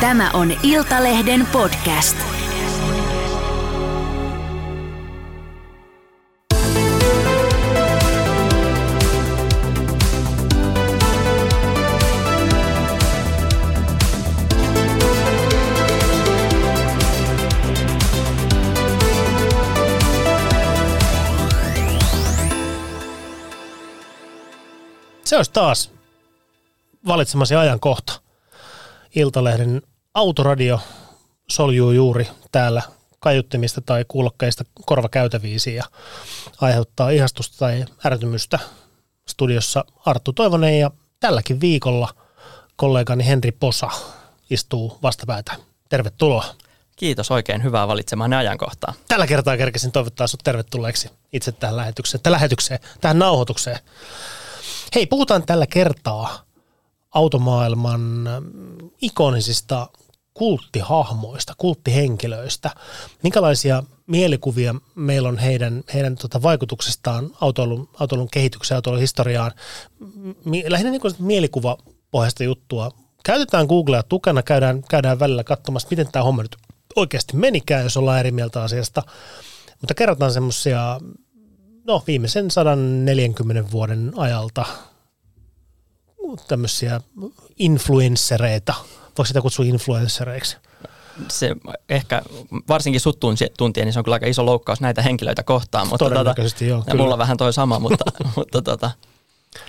Tämä on Iltalehden podcast. Se olisi taas valitsemasi ajankohta. Iltalehden autoradio soljuu juuri täällä kaiuttimista tai kuulokkeista korvakäytäviisiin ja aiheuttaa ihastusta tai ärtymystä. Studiossa Arttu Toivonen ja tälläkin viikolla kollegani Henri Posa istuu vastapäätä. Tervetuloa. Kiitos oikein hyvää valitsemaan ajankohtaa. Tällä kertaa kerkesin toivottaa sinut tervetulleeksi itse tähän lähetykseen, tähän, lähetykseen, tähän nauhoitukseen. Hei, puhutaan tällä kertaa automaailman ikonisista kulttihahmoista, kulttihenkilöistä. Minkälaisia mielikuvia meillä on heidän, heidän tota vaikutuksestaan autoilun, autoilun kehitykseen, autoilun historiaan? Lähinnä niin mielikuvapohjaista juttua. Käytetään Googlea tukena, käydään, käydään välillä katsomassa, miten tämä homma nyt oikeasti menikään, jos ollaan eri mieltä asiasta. Mutta kerrotaan semmoisia no, viimeisen 140 vuoden ajalta tämmöisiä influenssereita. Voiko sitä kutsua influenssereiksi? Se ehkä, varsinkin sut tuntien, niin se on kyllä aika iso loukkaus näitä henkilöitä kohtaan. Mutta Todennäköisesti tota, joo. Ja mulla vähän toi sama, mutta, mutta tota,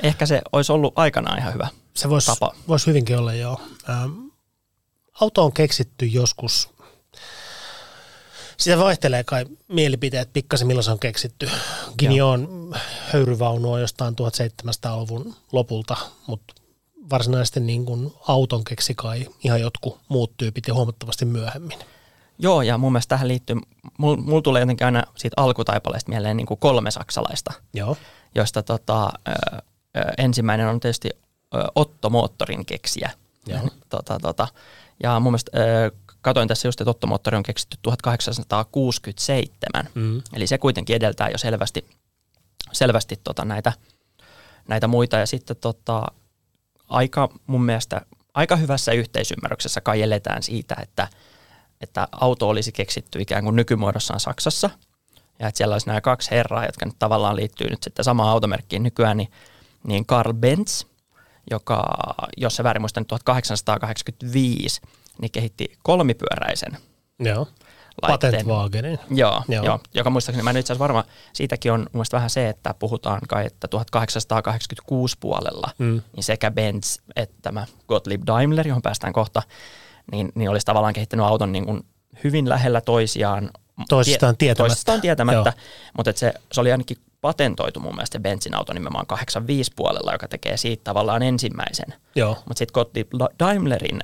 ehkä se olisi ollut aikanaan ihan hyvä Se voisi tapa. vois hyvinkin olla, joo. Ähm, auto on keksitty joskus sitä vaihtelee kai mielipiteet pikkasen, milloin se on keksitty. on höyryvaunu on jostain 1700-luvun lopulta, mutta varsinaisesti niin kuin auton keksi kai ihan jotkut muut tyypit ja huomattavasti myöhemmin. Joo, ja mun mielestä tähän liittyy, mulla mul tulee jotenkin aina siitä alkutaipaleesta mieleen niin kuin kolme saksalaista, Joo. joista tota, ö, ö, ensimmäinen on tietysti Otto Moottorin keksiä. Joo. Tota, tota, ja mun mielestä ö, katoin tässä just, että ottomoottori on keksitty 1867, mm. eli se kuitenkin edeltää jo selvästi, selvästi tota näitä, näitä muita. Ja sitten tota, aika mun mielestä aika hyvässä yhteisymmärryksessä kai eletään siitä, että, että auto olisi keksitty ikään kuin nykymuodossaan Saksassa. Ja että siellä olisi nämä kaksi herraa, jotka nyt tavallaan liittyy nyt sitten samaan automerkkiin nykyään, niin, niin Karl Benz, joka, jos se väärin muistan, 1885 niin kehitti kolmipyöräisen Joo. Laitteen. Patentwagenin. Joo, joo. joo, joka muistaakseni, mä en itse asiassa varma, siitäkin on mun vähän se, että puhutaan kai, että 1886 puolella, mm. niin sekä Benz että tämä Gottlieb Daimler, johon päästään kohta, niin, niin olisi tavallaan kehittänyt auton niin kuin hyvin lähellä toisiaan. Toisistaan tietämättä. Toisistaan tietämättä, joo. mutta että se, se oli ainakin patentoitu mun mielestä se Benzin auto nimenomaan 85 puolella, joka tekee siitä tavallaan ensimmäisen. Mutta sitten Gottlieb Daimlerin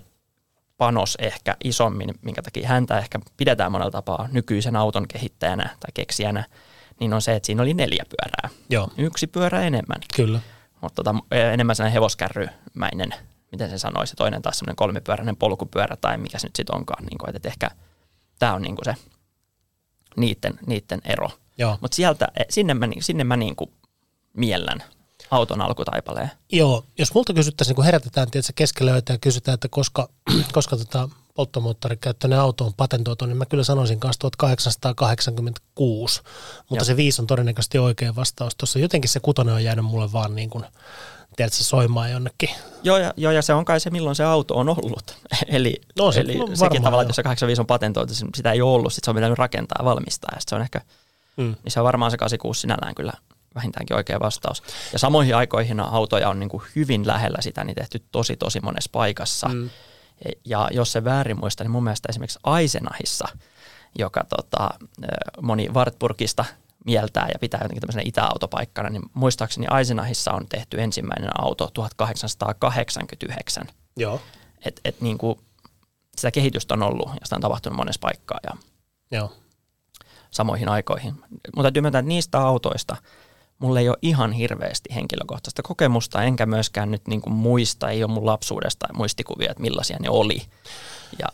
panos ehkä isommin, minkä takia häntä ehkä pidetään monella tapaa nykyisen auton kehittäjänä tai keksijänä, niin on se, että siinä oli neljä pyörää. Joo. Yksi pyörä enemmän. Kyllä. Mutta tota, enemmän sellainen hevoskärrymäinen, miten se sanoisi, toinen taas semmoinen kolmipyöräinen polkupyörä tai mikä se nyt sitten onkaan. Niin kuin, että ehkä tämä on niin kuin se niiden, niiden ero. Mutta sieltä, e, sinne mä, sinne mä niin kuin miellän auton alkutaipaleen. Joo, jos multa kysyttäisiin, kun herätetään tietysti keskellä ja kysytään, että koska, koska tota polttomoottorikäyttöinen auto on patentoitu, niin mä kyllä sanoisin kanssa 1886, mutta Joo. se viisi on todennäköisesti oikea vastaus. Tuossa jotenkin se kutonen on jäänyt mulle vaan niin kuin, tiedätkö, soimaan jonnekin. Joo ja, joo, ja se on kai se, milloin se auto on ollut. eli no, se, eli no, sekin tavallaan, että jos se 85 on patentoitu, sitä ei ole ollut, sitten se on pitänyt rakentaa ja valmistaa, ja se on ehkä, mm. niin se on varmaan se 86 sinällään kyllä vähintäänkin oikea vastaus. Ja samoihin aikoihin autoja on niin kuin hyvin lähellä sitä niin tehty tosi tosi monessa paikassa. Mm. Ja jos se väärin muista, niin mun mielestä esimerkiksi Aisenahissa, joka tota, moni Wartburgista mieltää ja pitää jotenkin tämmöisenä itäautopaikkana, niin muistaakseni Aisenahissa on tehty ensimmäinen auto 1889. Joo. Et, et niin kuin sitä kehitystä on ollut ja sitä on tapahtunut monessa paikkaa ja Joo. samoihin aikoihin. Mutta täytyy myöntää, että niistä autoista – mulla ei ole ihan hirveästi henkilökohtaista kokemusta, enkä myöskään nyt niin kuin muista, ei ole mun lapsuudesta muistikuvia, että millaisia ne oli. Ja,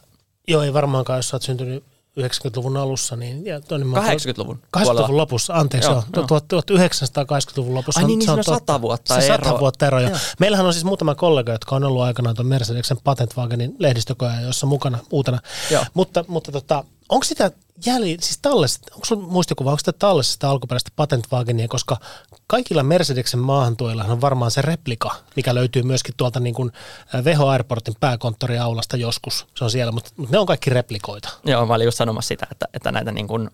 Joo, ei varmaankaan, jos sä oot syntynyt 90-luvun alussa. Niin, ja 80-luvun? 80-luvun lopussa, anteeksi, joo, joo. 1980-luvun lopussa. Ai niin, niin se on sata vuotta se ero. Sata vuotta ero. Joo. Meillähän on siis muutama kollega, jotka on ollut aikanaan tuon Mercedesen Patentwagenin lehdistökoja, jossa mukana uutena. Joo. Mutta, mutta tota, onko sitä jäljellä, siis tallessa, onko sinulla muistikuva, onko sitä tallessa sitä alkuperäistä patentvagenia, koska kaikilla Mercedesen maahantuilla on varmaan se replika, mikä löytyy myöskin tuolta niin kuin Veho Airportin pääkonttoriaulasta joskus, se on siellä, mutta, mutta ne on kaikki replikoita. Joo, mä olin just sanomassa sitä, että, että näitä niin kuin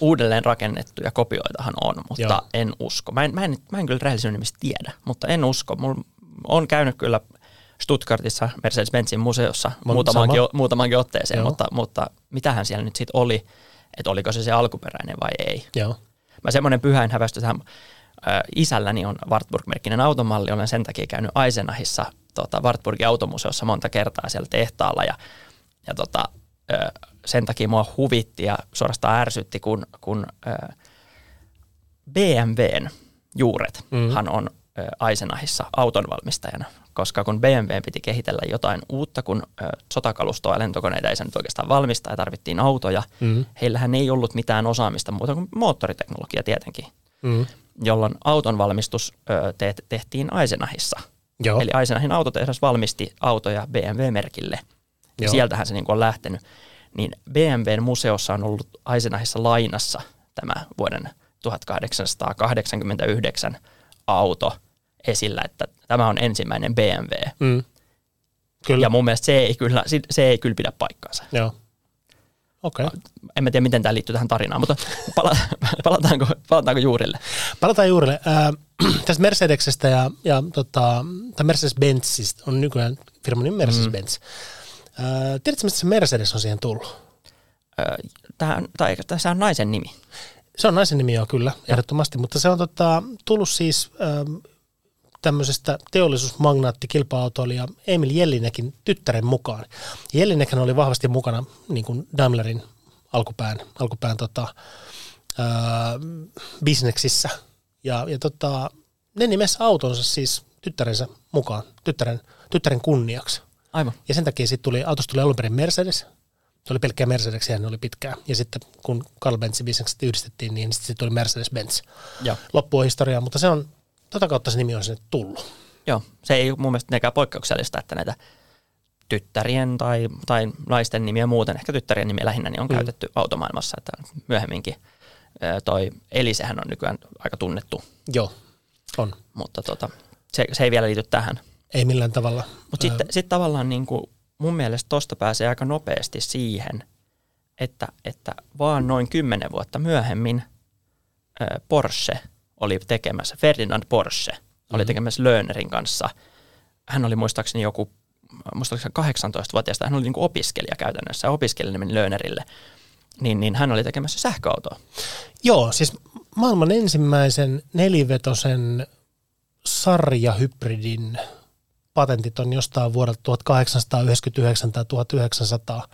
uudelleen rakennettuja kopioitahan on, mutta Joo. en usko. Mä en, mä en, mä en kyllä rehellisyyden nimistä tiedä, mutta en usko. Mulla on käynyt kyllä Stuttgartissa Mercedes-Benzin museossa muutamankin, muutamankin otteeseen, mutta, mutta mitähän siellä nyt sitten oli, että oliko se se alkuperäinen vai ei. Joo. Mä semmoinen pyhäin hävästys tähän isälläni on Wartburg-merkkinen automalli, olen sen takia käynyt Aisenahissa tota, Wartburgin automuseossa monta kertaa siellä tehtaalla ja, ja tota, sen takia mua huvitti ja suorastaan ärsytti, kun, kun BMWn juurethan mm. on Aisenahissa autonvalmistajana, koska kun BMW piti kehitellä jotain uutta, kun sotakalustoa ja lentokoneita ei se nyt oikeastaan valmistaa ja tarvittiin autoja, mm. heillähän ei ollut mitään osaamista muuta kuin moottoriteknologia tietenkin, mm. jolloin auton valmistus te- tehtiin Aisenahissa. Joo. Eli Aisenahin autotehdas valmisti autoja BMW-merkille. Joo. Sieltähän se niin on lähtenyt. Niin BMWn museossa on ollut Aisenahissa lainassa tämä vuoden 1889 auto – esillä, että tämä on ensimmäinen BMW. Mm. Kyllä. Ja mun mielestä se ei kyllä, se ei kyllä pidä paikkaansa. Joo. Okay. En mä tiedä, miten tämä liittyy tähän tarinaan, mutta pala, palataanko, palataanko juurille? Palataan juurille. Äh, tästä Mercedeksestä ja, ja tota, Mercedes-Benzistä on nykyään firman nimi Mercedes-Benz. Mm. Äh, tiedätkö, mistä se Mercedes on siihen tullut? Äh, tämä, on naisen nimi. Se on naisen nimi jo kyllä, ehdottomasti, mutta se on tota, tullut siis äh, tämmöisestä teollisuusmagnaatti kilpa-autoilija Emil Jellinekin tyttären mukaan. Jellinekhän oli vahvasti mukana niin kuin Daimlerin alkupään, alkupään tota, ää, bisneksissä. Ja, ja tota, ne nimessä autonsa siis tyttärensä mukaan, tyttären, tyttären kunniaksi. Aivan. Ja sen takia sitten tuli, autosta tuli alun perin Mercedes. Se oli pelkkää Mercedes ja ne oli pitkään. Ja sitten kun Carl Benz bisnekset yhdistettiin, niin sitten tuli Mercedes-Benz. Loppu on historiaa, mutta se on tota kautta se nimi on sinne tullut. Joo, se ei mun mielestä nekään poikkeuksellista, että näitä tyttärien tai, tai naisten nimiä muuten, ehkä tyttärien nimiä lähinnä, niin on mm. käytetty automaailmassa, että myöhemminkin toi Elisehän on nykyään aika tunnettu. Joo, on. Mutta tota, se, se ei vielä liity tähän. Ei millään tavalla. Mutta sitten sit tavallaan niin kuin mun mielestä tosta pääsee aika nopeasti siihen, että, että vaan noin kymmenen vuotta myöhemmin Porsche – oli tekemässä, Ferdinand Porsche mm-hmm. oli mhm. tekemässä Löönerin kanssa. Hän oli muistaakseni joku, muistaakseni 18-vuotiaasta, hän oli niin kuin opiskelija käytännössä ja opiskelija meni Löönerille. Niin, niin hän oli tekemässä sähköautoa. Joo, siis maailman ensimmäisen nelivetosen sarjahybridin patentit on jostain vuodelta 1899 tai 1900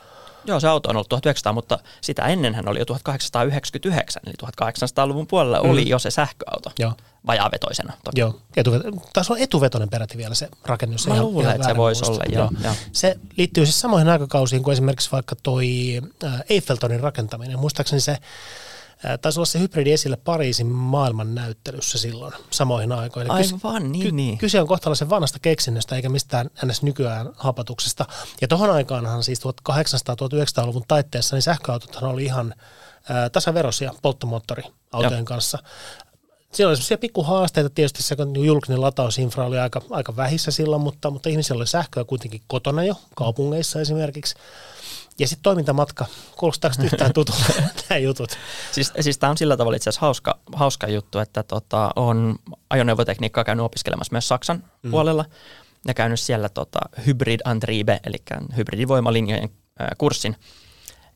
Joo, se auto on ollut 1900, mutta sitä ennen hän oli jo 1899, eli 1800-luvun puolella mm. oli jo se sähköauto. Joo. Vajaavetoisena. Toki. Joo, Etuvet- taas on etuvetoinen peräti vielä se rakennus. Mä luulen, että se voisi olla, joo, joo. Se liittyy siis samoihin aikakausiin kuin esimerkiksi vaikka toi äh, Eiffeltonin rakentaminen. Muistaakseni se Taisi olla se hybridi esillä Pariisin maailman näyttelyssä silloin samoihin aikoihin. Aivan, niin, ky- niin. Kyse on kohtalaisen vanhasta keksinnöstä eikä mistään ns. nykyään hapatuksesta. Ja tuohon aikaanhan siis 1800-1900-luvun taitteessa niin sähköautothan oli ihan ää, tasaverosia polttomoottoriautojen ja. kanssa. Siellä oli sellaisia pikkuhaasteita, tietysti se julkinen latausinfra oli aika, aika vähissä silloin, mutta, mutta ihmisillä oli sähköä kuitenkin kotona jo, kaupungeissa esimerkiksi. Ja sitten toimintamatka, kuulostaako yhtään tutulta nämä jutut? Siis, siis tämä on sillä tavalla itse asiassa hauska, hauska juttu, että tota, on ajoneuvotekniikkaa käynyt opiskelemassa myös Saksan mm. puolella ja käynyt siellä tota, Hybrid Antriebe, eli hybridivoimalinjojen äh, kurssin.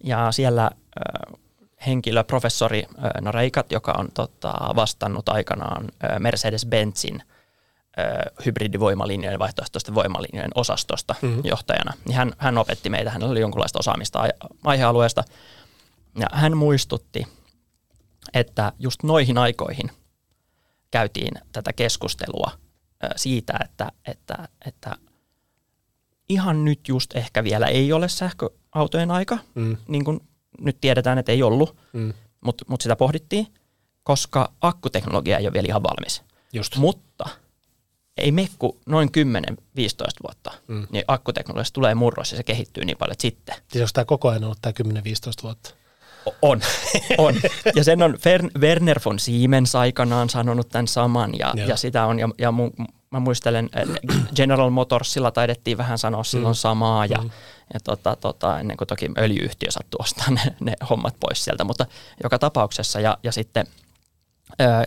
Ja siellä äh, henkilö, professori äh, Noreikat, joka on tota, vastannut aikanaan äh, Mercedes-Benzin – hybridivoimalinjojen, vaihtoehtoisten voimalinjojen osastosta mm-hmm. johtajana. Niin hän, hän opetti meitä, hänellä oli jonkunlaista osaamista aihealueesta. Ja hän muistutti, että just noihin aikoihin käytiin tätä keskustelua siitä, että, että, että ihan nyt just ehkä vielä ei ole sähköautojen aika, mm. niin kuin nyt tiedetään, että ei ollut, mm. mutta mut sitä pohdittiin, koska akkuteknologia ei ole vielä ihan valmis. Just. Mutta ei mekku noin 10-15 vuotta, mm. niin akkuteknologiasta tulee murros ja se kehittyy niin paljon, että sitten. Siis onko tämä koko ajan ollut tämä 10-15 vuotta? On, on. Ja sen on Werner von Siemens aikanaan sanonut tämän saman ja, ja sitä on, ja, ja mun, mä muistelen, General Motorsilla taidettiin vähän sanoa silloin mm. samaa ja, mm. ja tota, tota, ennen kuin toki öljyyhtiö sattui ostamaan ne, ne hommat pois sieltä, mutta joka tapauksessa ja, ja sitten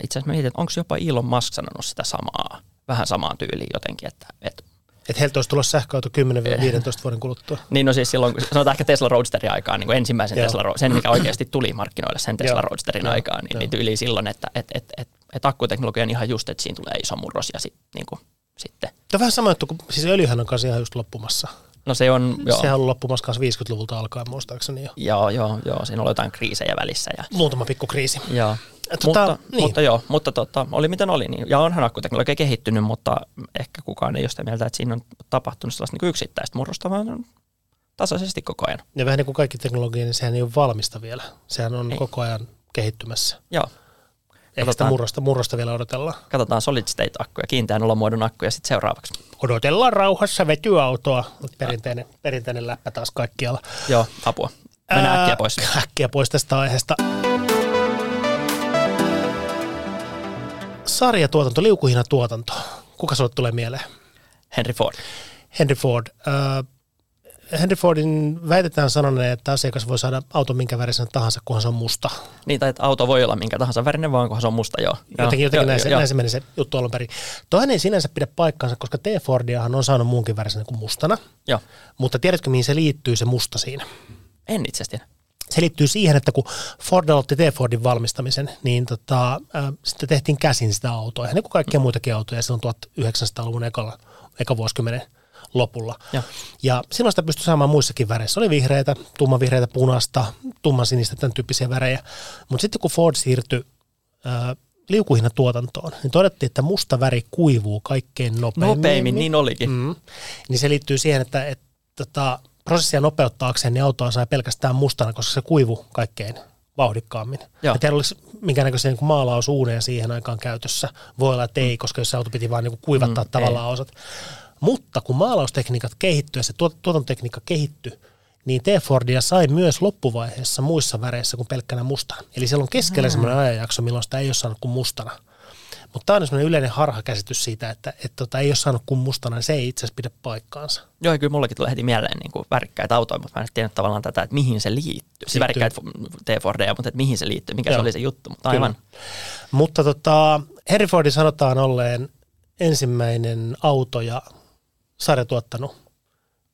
itse asiassa mä mietin, että onko jopa Elon Musk sanonut sitä samaa, vähän samaan tyyliin jotenkin, että, että että heiltä olisi tulossa sähköauto 10-15 vuoden kuluttua. niin no siis silloin, sanotaan ehkä Tesla Roadsterin aikaan, niin kuin ensimmäisen Joo. Tesla, sen mikä oikeasti tuli markkinoille sen Tesla. Roadsterin aikaan, niin, niin tyyli silloin, että et, et, et, et akkuteknologia on ihan just, että siinä tulee iso murros ja sit, niin kuin, sitten. Tämä on vähän sama juttu, kun siis öljyhän on kanssa ihan just loppumassa. No se on, joo. Sehän on loppumassa kanssa 50-luvulta alkaen muistaakseni jo. Joo, joo, joo. Siinä oli jotain kriisejä välissä. Ja... Muutama pikku kriisi. Joo. Tota, mutta, niin. mutta joo, mutta tota, oli miten oli. Niin, ja onhan akkuteknologia kehittynyt, mutta ehkä kukaan ei ole sitä mieltä, että siinä on tapahtunut sellaista niin yksittäistä murrosta, vaan tasaisesti koko ajan. Ja vähän niin kuin kaikki teknologia, niin sehän ei ole valmista vielä. Sehän on ei. koko ajan kehittymässä. Joo. Ehkä sitä murrosta, murrosta vielä odotellaan. Katsotaan solid state akkuja, kiinteän olomuodon akkuja sitten seuraavaksi. Odotellaan rauhassa vetyautoa. Perinteinen, perinteinen läppä taas kaikkialla. Joo, apua. Mennään äkkiä pois. Äkkiä pois tästä aiheesta. sarjatuotanto, liukuhina tuotanto. Kuka sinulle tulee mieleen? Henry Ford. Henry Ford. Uh, Henry Fordin väitetään sanoneen, että asiakas voi saada auton minkä värisen tahansa, kunhan se on musta. Niin, tai että auto voi olla minkä tahansa värinen, vaan kunhan se on musta, joo. Jotenkin, jotenkin jo, näin, jo, se, näin se meni se juttu alun perin. Toinen ei sinänsä pidä paikkaansa, koska T. Fordiahan on saanut muunkin värisen kuin mustana. Joo. Mutta tiedätkö, mihin se liittyy, se musta siinä? En itse asiassa se liittyy siihen, että kun Ford aloitti T-Fordin valmistamisen, niin tota, äh, sitten tehtiin käsin sitä autoa, ihan niin kuin kaikkia muitakin autoja silloin 1900-luvun ekalla, eka vuosikymmenen lopulla. Ja. ja silloin sitä pystyi saamaan muissakin väreissä. Oli vihreitä, tummanvihreitä, punaista, tummansinistä, tämän tyyppisiä värejä. Mutta sitten kun Ford siirtyi äh, liukuhina tuotantoon, niin todettiin, että musta väri kuivuu kaikkein nopeimmin. Nopeimmin, niin olikin. Mm, niin se liittyy siihen, että, että, että tota, prosessia nopeuttaakseen, niin autoa sai pelkästään mustana, koska se kuivu kaikkein vauhdikkaammin. Joo. Että olisi minkäännäköisiä niin maalausuuneja siihen aikaan käytössä. Voi olla, että ei, mm. koska jos se auto piti vain niin kuivattaa mm, tavallaan ei. osat. Mutta kun maalaustekniikat kehittyy ja se tuotantotekniikka kehittyi, niin T-Fordia sai myös loppuvaiheessa muissa väreissä kuin pelkkänä mustana. Eli siellä on keskellä mm. sellainen ajanjakso, milloin sitä ei ole saanut kuin mustana. Mutta tämä on sellainen yleinen harhakäsitys siitä, että et tota, ei ole saanut kuin mustana, niin se ei itse asiassa pidä paikkaansa. Joo, kyllä mullakin tulee heti mieleen niin kuin värikkäitä autoja, mutta mä en tiedä tavallaan tätä, että mihin se liittyy. Siis värikkäitä T-Fordeja, mutta että mihin se liittyy, mikä Joo. se oli se juttu. Mutta aivan. Mutta tota, Henry Fordin sanotaan olleen ensimmäinen auto ja sarjatuottanut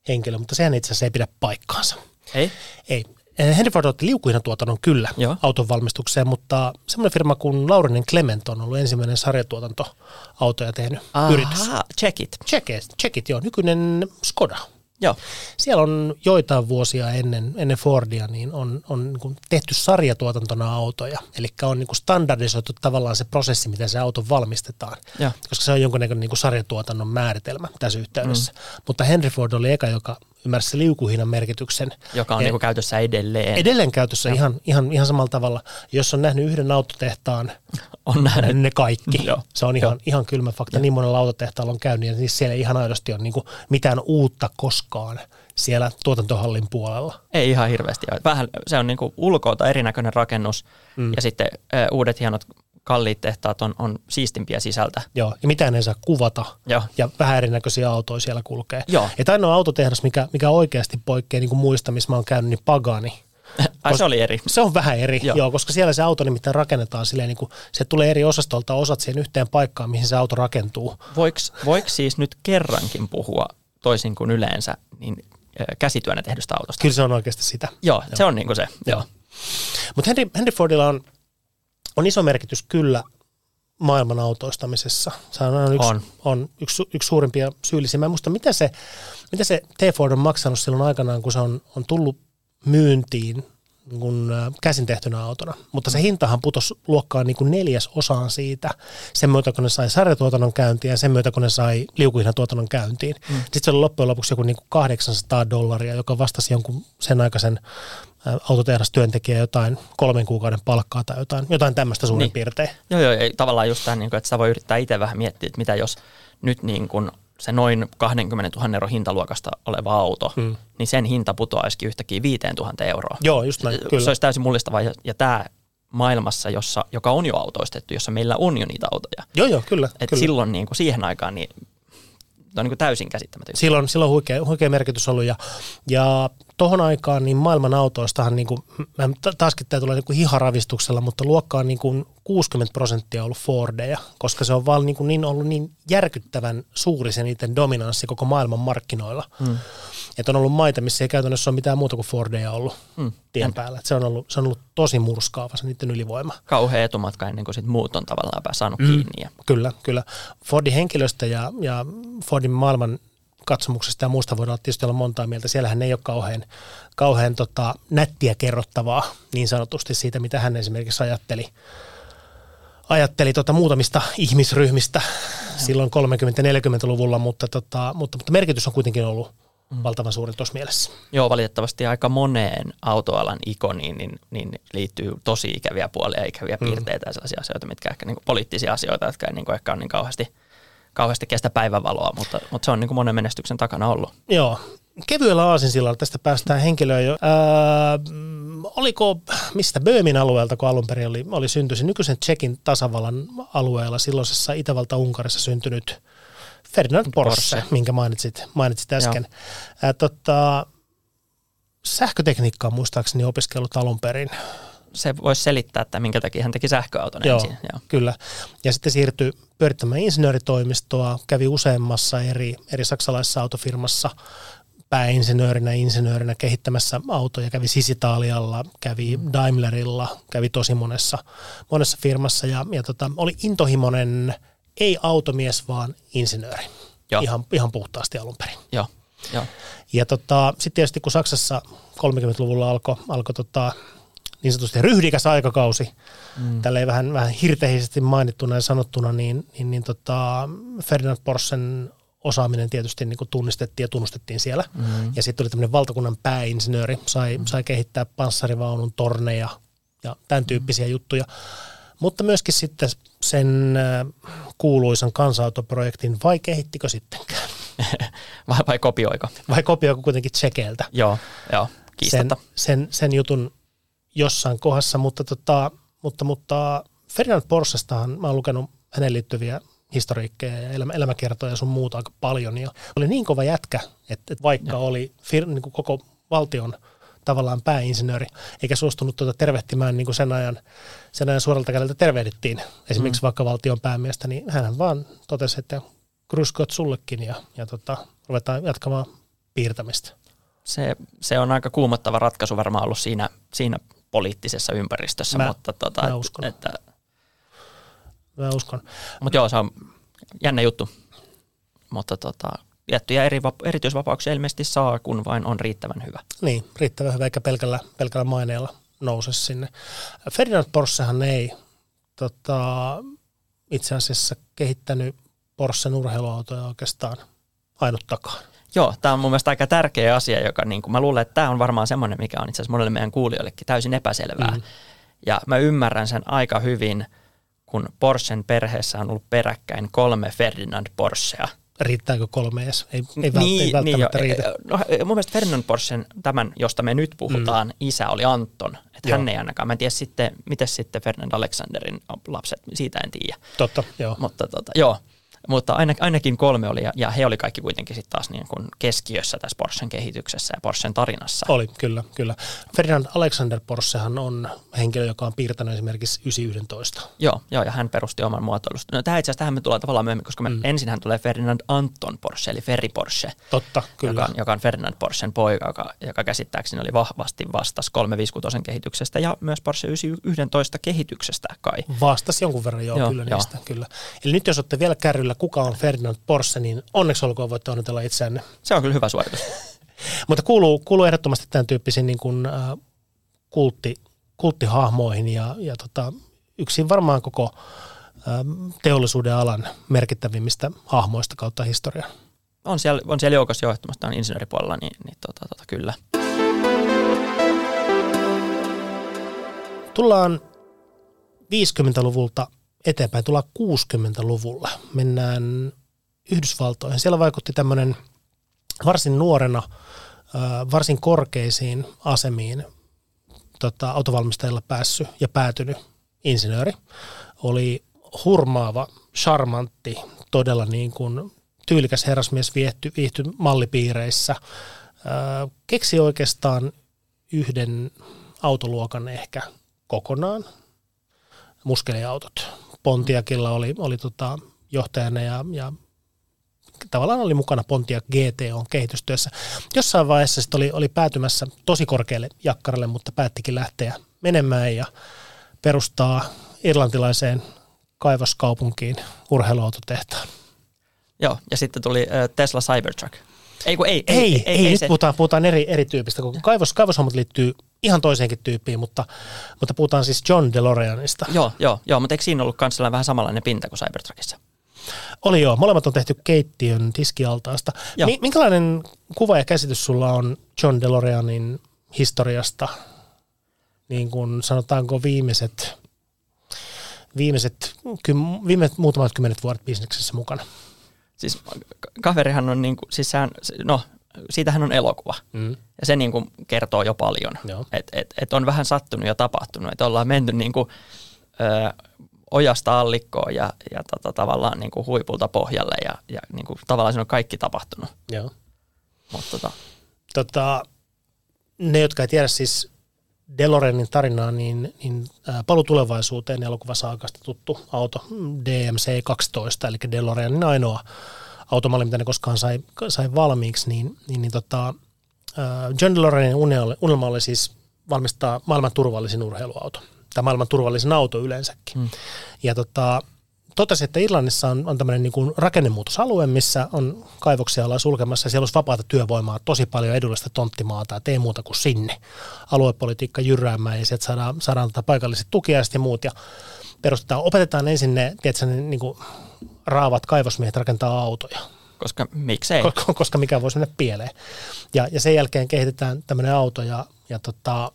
henkilö, mutta sehän itse asiassa ei pidä paikkaansa. Ei? Ei. Eh, Henry Ford otti liukuina tuotannon kyllä Joo. auton valmistukseen, mutta semmoinen firma kuin Laurinen Clement on ollut ensimmäinen sarjatuotantoautoja tehnyt Aha, yritys. check it. Check it, check it, joo. Nykyinen Skoda. Joo. Siellä on joitain vuosia ennen, ennen Fordia, niin on, on niin tehty sarjatuotantona autoja. Eli on niin standardisoitu tavallaan se prosessi, miten se auto valmistetaan. Ja. Koska se on jonkunnäköinen niin sarjatuotannon määritelmä tässä yhteydessä. Mm. Mutta Henry Ford oli eka, joka ymmärsi liukuhinnan merkityksen. Joka on e- niin käytössä edelleen. Edelleen käytössä ihan, ihan, ihan samalla tavalla. Jos on nähnyt yhden autotehtaan, on nähnyt ne kaikki. Joo. Se on ihan, ihan kylmä fakta. Joo. Niin monella autotehtaalla on käynyt ja siis siellä ihan aidosti on niin kuin mitään uutta koskaan siellä tuotantohallin puolella. Ei ihan hirveästi. Vähän, se on niin kuin ulkoota erinäköinen rakennus mm. ja sitten ö, uudet hienot kalliit tehtaat on, on siistimpiä sisältä. Joo, ja mitään ei saa kuvata. Joo. Ja vähän erinäköisiä autoja siellä kulkee. Joo. Ja ainoa autotehdas, mikä, mikä oikeasti poikkeaa niin kuin muista, missä mä oon käynyt, niin Pagani. Ai se oli eri. Se on vähän eri, joo. joo koska siellä se auto nimittäin rakennetaan silleen, niin kuin, se tulee eri osastolta osat siihen yhteen paikkaan, mihin se auto rakentuu. Voiko, siis nyt kerrankin puhua toisin kuin yleensä, niin käsityönä tehdystä autosta? Kyllä se on oikeasti sitä. Joo, joo. se on niin kuin se. Joo. Mutta Henry, Henry Fordilla on on iso merkitys kyllä maailman autoistamisessa. Se on yksi, on. on yksi, yksi suurimpia syyllisiä. Mä en muista, mitä se, mitä se T-Ford on maksanut silloin aikanaan, kun se on, on tullut myyntiin niin kuin käsin tehtynä autona. Mutta se hintahan putosi luokkaan niin kuin neljäs osaan siitä, sen myötä kun ne sai sarjatuotannon käyntiin ja sen myötä kun ne sai liukuhinnan tuotannon käyntiin. Mm. Sitten se oli loppujen lopuksi joku niin kuin 800 dollaria, joka vastasi jonkun sen aikaisen autotehdastyöntekijä jotain kolmen kuukauden palkkaa tai jotain, jotain tämmöistä suurin niin. piirtein. Joo, joo, ei, tavallaan just tämän, niin kuin, että sitä voi yrittää itse vähän miettiä, että mitä jos nyt niin kuin se noin 20 000 euron hintaluokasta oleva auto, hmm. niin sen hinta putoaisikin yhtäkkiä 5 000 euroa. Joo, just näin, kyllä. Se olisi täysin mullistava ja, ja tämä maailmassa, jossa, joka on jo autoistettu, jossa meillä on jo niitä autoja. Joo, joo, kyllä. Et kyllä. silloin niin kuin siihen aikaan niin on niin kuin täysin käsittämätön. Silloin, silloin huikea, huikea merkitys ollut ja, ja tohon aikaan niin maailman autoistahan, niin kuin, taaskin tämä tulee niin kuin hiharavistuksella, mutta luokka on niin kuin 60 prosenttia ollut Fordeja, koska se on vaan niin, kuin niin ollut niin järkyttävän suuri se niiden dominanssi koko maailman markkinoilla. Hmm. Että on ollut maita, missä ei käytännössä ole mitään muuta kuin Fordeja ollut hmm. tien päällä. Se, on ollut, se on ollut tosi murskaava se niiden ylivoima. Kauhea etumatka ennen kuin sit muut on tavallaan saanut hmm. kiinni. Ja. Kyllä, kyllä. Fordin henkilöstö ja, ja Fordin maailman katsomuksesta ja muusta voidaan tietysti olla montaa mieltä. Siellähän ei ole kauhean, kauhean tota, nättiä kerrottavaa niin sanotusti siitä, mitä hän esimerkiksi ajatteli, ajatteli tota muutamista ihmisryhmistä silloin 30-40-luvulla, mutta, tota, mutta, mutta merkitys on kuitenkin ollut mm. valtavan suuri tuossa mielessä. Joo, valitettavasti aika moneen autoalan ikoniin niin, niin liittyy tosi ikäviä puolia, ikäviä mm. piirteitä ja sellaisia asioita, mitkä ehkä niin kuin poliittisia asioita, jotka ei niin kuin ehkä ole niin kauheasti – kauheasti kestä päivänvaloa, mutta, mutta se on niin kuin monen menestyksen takana ollut. Joo. Kevyellä aasinsillalla tästä päästään henkilöön jo. Ää, oliko, mistä Böömin alueelta, kun alun perin oli, oli syntyisin, nykyisen Tsekin tasavallan alueella, silloisessa Itävalta-Unkarissa syntynyt Ferdinand Porsche, Porsche. minkä mainitsit, mainitsit äsken. Ää, tota, sähkötekniikkaa muistaakseni opiskellut alun perin se voisi selittää, että minkä takia hän teki sähköauton Joo, ensin. Joo, kyllä. Ja sitten siirtyi pyörittämään insinööritoimistoa, kävi useammassa eri, eri saksalaisessa autofirmassa pääinsinöörinä, insinöörinä kehittämässä autoja, kävi Sisitaalialla, kävi Daimlerilla, kävi tosi monessa, monessa firmassa ja, ja tota, oli intohimoinen, ei automies, vaan insinööri. Joo. Ihan, ihan puhtaasti alun perin. Joo. Joo. Ja tota, sitten tietysti kun Saksassa 30-luvulla alkoi alko tota, niin sanotusti ryhdikäs aikakausi, mm. tällä ei vähän, vähän hirteisesti mainittuna ja sanottuna, niin, niin, niin tota Ferdinand Porschen osaaminen tietysti niin kuin tunnistettiin ja tunnustettiin siellä. Mm. Ja sitten tuli tämmöinen valtakunnan pääinsinööri, sai, mm. sai kehittää panssarivaunun torneja ja tämän tyyppisiä mm. juttuja. Mutta myöskin sitten sen äh, kuuluisan kansa-autoprojektin, vai kehittikö sittenkään? vai, vai kopioiko? Vai kopioiko kuitenkin tsekeiltä? Joo, joo, Sen, sen, sen jutun jossain kohdassa, mutta, tota, mutta, mutta Ferdinand Porschestahan mä oon lukenut hänen liittyviä historiikkeja ja elämä, elämäkertoja ja sun muuta aika paljon. Ja oli niin kova jätkä, että, että vaikka ja. oli fir, niin kuin koko valtion tavallaan pääinsinööri, eikä suostunut tuota tervehtimään niin kuin sen, ajan, sen ajan suoralta kädeltä tervehdittiin, esimerkiksi mm. vaikka valtion päämiestä, niin hän vaan totesi, että kryskot sullekin ja, ja tota, ruvetaan jatkamaan piirtämistä. Se, se on aika kuumottava ratkaisu varmaan ollut siinä, siinä poliittisessa ympäristössä. Mä, mutta tota, mä uskon. Että, mä uskon. Mutta joo, se on jännä juttu. Mutta tota, tiettyjä eri, erityisvapauksia ilmeisesti saa, kun vain on riittävän hyvä. Niin, riittävän hyvä, eikä pelkällä, pelkällä maineella nouse sinne. Ferdinand Porschehan ei tota, itse asiassa kehittänyt Porschen urheiluautoja oikeastaan ainuttakaan. Joo, tämä on mun mielestä aika tärkeä asia, joka niin kuin mä luulen, että tämä on varmaan semmoinen, mikä on itse asiassa monelle meidän kuulijoillekin täysin epäselvää. Mm. Ja mä ymmärrän sen aika hyvin, kun Porschen perheessä on ollut peräkkäin kolme Ferdinand Porschea. Riittääkö kolme edes? Ei, ei, niin, ei välttämättä niin riitä. No, mun mielestä Ferdinand Porschen, tämän, josta me nyt puhutaan, mm. isä oli Anton. Että hän ei ainakaan. Mä en tiedä sitten, miten sitten Ferdinand Alexanderin lapset, siitä en tiedä. Totta, joo. Mutta tota, joo, mutta ainakin kolme oli, ja he oli kaikki kuitenkin sitten taas niin kuin keskiössä tässä Porschen kehityksessä ja Porschen tarinassa. Oli, kyllä, kyllä. Ferdinand Alexander Porschehan on henkilö, joka on piirtänyt esimerkiksi 911. Joo, joo ja hän perusti oman muotoilusta. No tähän itse asiassa tähän me tullaan tavallaan myöhemmin, koska me mm. ensin tulee Ferdinand Anton Porsche, eli Ferry Porsche. Totta, kyllä. Joka, joka on Ferdinand Porschen poika, joka, joka käsittääkseni oli vahvasti vastas 356 kehityksestä ja myös Porsche 911 kehityksestä kai. Vastasi jonkun verran, joo, joo kyllä joo. niistä, kyllä. Eli nyt jos olette vielä kärryllä kuka on Ferdinand Porsche, niin onneksi olkoon voitte onnitella itseänne. Se on kyllä hyvä suoritus. Mutta kuuluu, kuuluu ehdottomasti tämän tyyppisiin niin kuin, äh, kultti, kulttihahmoihin ja, ja tota, yksin varmaan koko äh, teollisuuden alan merkittävimmistä hahmoista kautta historian. On siellä, on siellä joukossa jo ehdottomasti insinööripuolella, niin, niin tota, tota, kyllä. Tullaan 50-luvulta eteenpäin, tullaan 60-luvulla. Mennään Yhdysvaltoihin. Siellä vaikutti tämmöinen varsin nuorena, varsin korkeisiin asemiin tota, autovalmistajilla päässyt ja päätynyt insinööri. Oli hurmaava, charmantti, todella niin kuin tyylikäs herrasmies viehty, viihty mallipiireissä. keksi oikeastaan yhden autoluokan ehkä kokonaan, muskeliautot. Pontiakilla oli, oli tota johtajana ja, ja tavallaan oli mukana Pontiac GT on kehitystyössä. Jossain vaiheessa sitten oli, oli päätymässä tosi korkealle jakkaralle, mutta päättikin lähteä menemään ja perustaa irlantilaiseen kaivoskaupunkiin urheiluautotehtaan. Joo, ja sitten tuli Tesla Cybertruck. Ei, kun ei, ei, ei, ei, ei, ei nyt se. puhutaan, puhutaan eri, eri tyypistä, kun kaivos, kaivoshommat liittyy ihan toiseenkin tyyppiin, mutta, mutta puhutaan siis John DeLoreanista. Joo, joo, joo mutta eikö siinä ollut myös vähän samanlainen pinta kuin Cybertruckissa? Oli joo, molemmat on tehty keittiön tiskialtaasta. Joo. Minkälainen kuva ja käsitys sulla on John DeLoreanin historiasta, niin kuin sanotaanko viimeiset, viimeiset, kym, viimeiset muutamat kymmenet vuodet bisneksessä mukana? Siis kaverihan on, niin kuin, siis sehän, no siitähän on elokuva. Mm. Ja se niin kuin kertoo jo paljon. Että et, et on vähän sattunut ja tapahtunut. Että ollaan menty niin kuin, ö, ojasta allikkoon ja, ja tota, tavallaan niin kuin huipulta pohjalle ja, ja niin kuin, tavallaan siinä on kaikki tapahtunut. Joo. Mutta tota. tota, ne, jotka ei tiedä siis DeLoreanin tarinaa, niin, niin Palu tulevaisuuteen elokuvasaakasta tuttu auto DMC-12, eli DeLoreanin ainoa automalli, mitä ne koskaan sai, sai valmiiksi, niin, niin, niin tota, John DeLoreanin unelma oli siis valmistaa maailman turvallisin urheiluauto, tai maailman turvallisin auto yleensäkin. Hmm. Ja tota, totesi, että Irlannissa on, on tämmöinen niin rakennemuutosalue, missä on kaivoksia ollaan sulkemassa ja siellä olisi vapaata työvoimaa, tosi paljon edullista tonttimaata ja tee muuta kuin sinne. Aluepolitiikka jyräämään ja sieltä saadaan, saadaan tätä paikalliset tukiaiset ja muut ja perustetaan, opetetaan ensin ne, tiedätkö, ne niin kuin raavat kaivosmiehet rakentaa autoja. Koska miksei? Koska, koska mikä voisi mennä pieleen. Ja, ja sen jälkeen kehitetään tämmöinen auto ja, ja tota,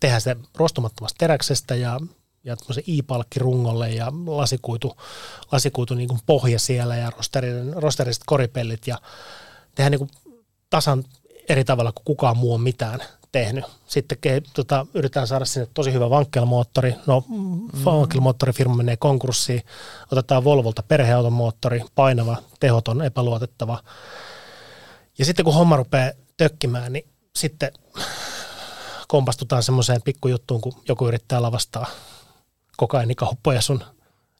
tehdään se rostumattomasta teräksestä ja ja i-palkkirungolle ja lasikuitu, lasikuitu niin kuin pohja siellä ja rosteriset koripellit ja tehdään niin kuin tasan eri tavalla kuin kukaan muu on mitään tehnyt. Sitten ke, tota, yritetään saada sinne tosi hyvä vankkelmoottori. No, mm. vankkelmoottorifirma menee konkurssiin. Otetaan Volvolta perheautomoottori, painava, tehoton, epäluotettava. Ja sitten kun homma rupeaa tökkimään, niin sitten kompastutaan semmoiseen pikkujuttuun, kun joku yrittää lavastaa kokainikauppoja sun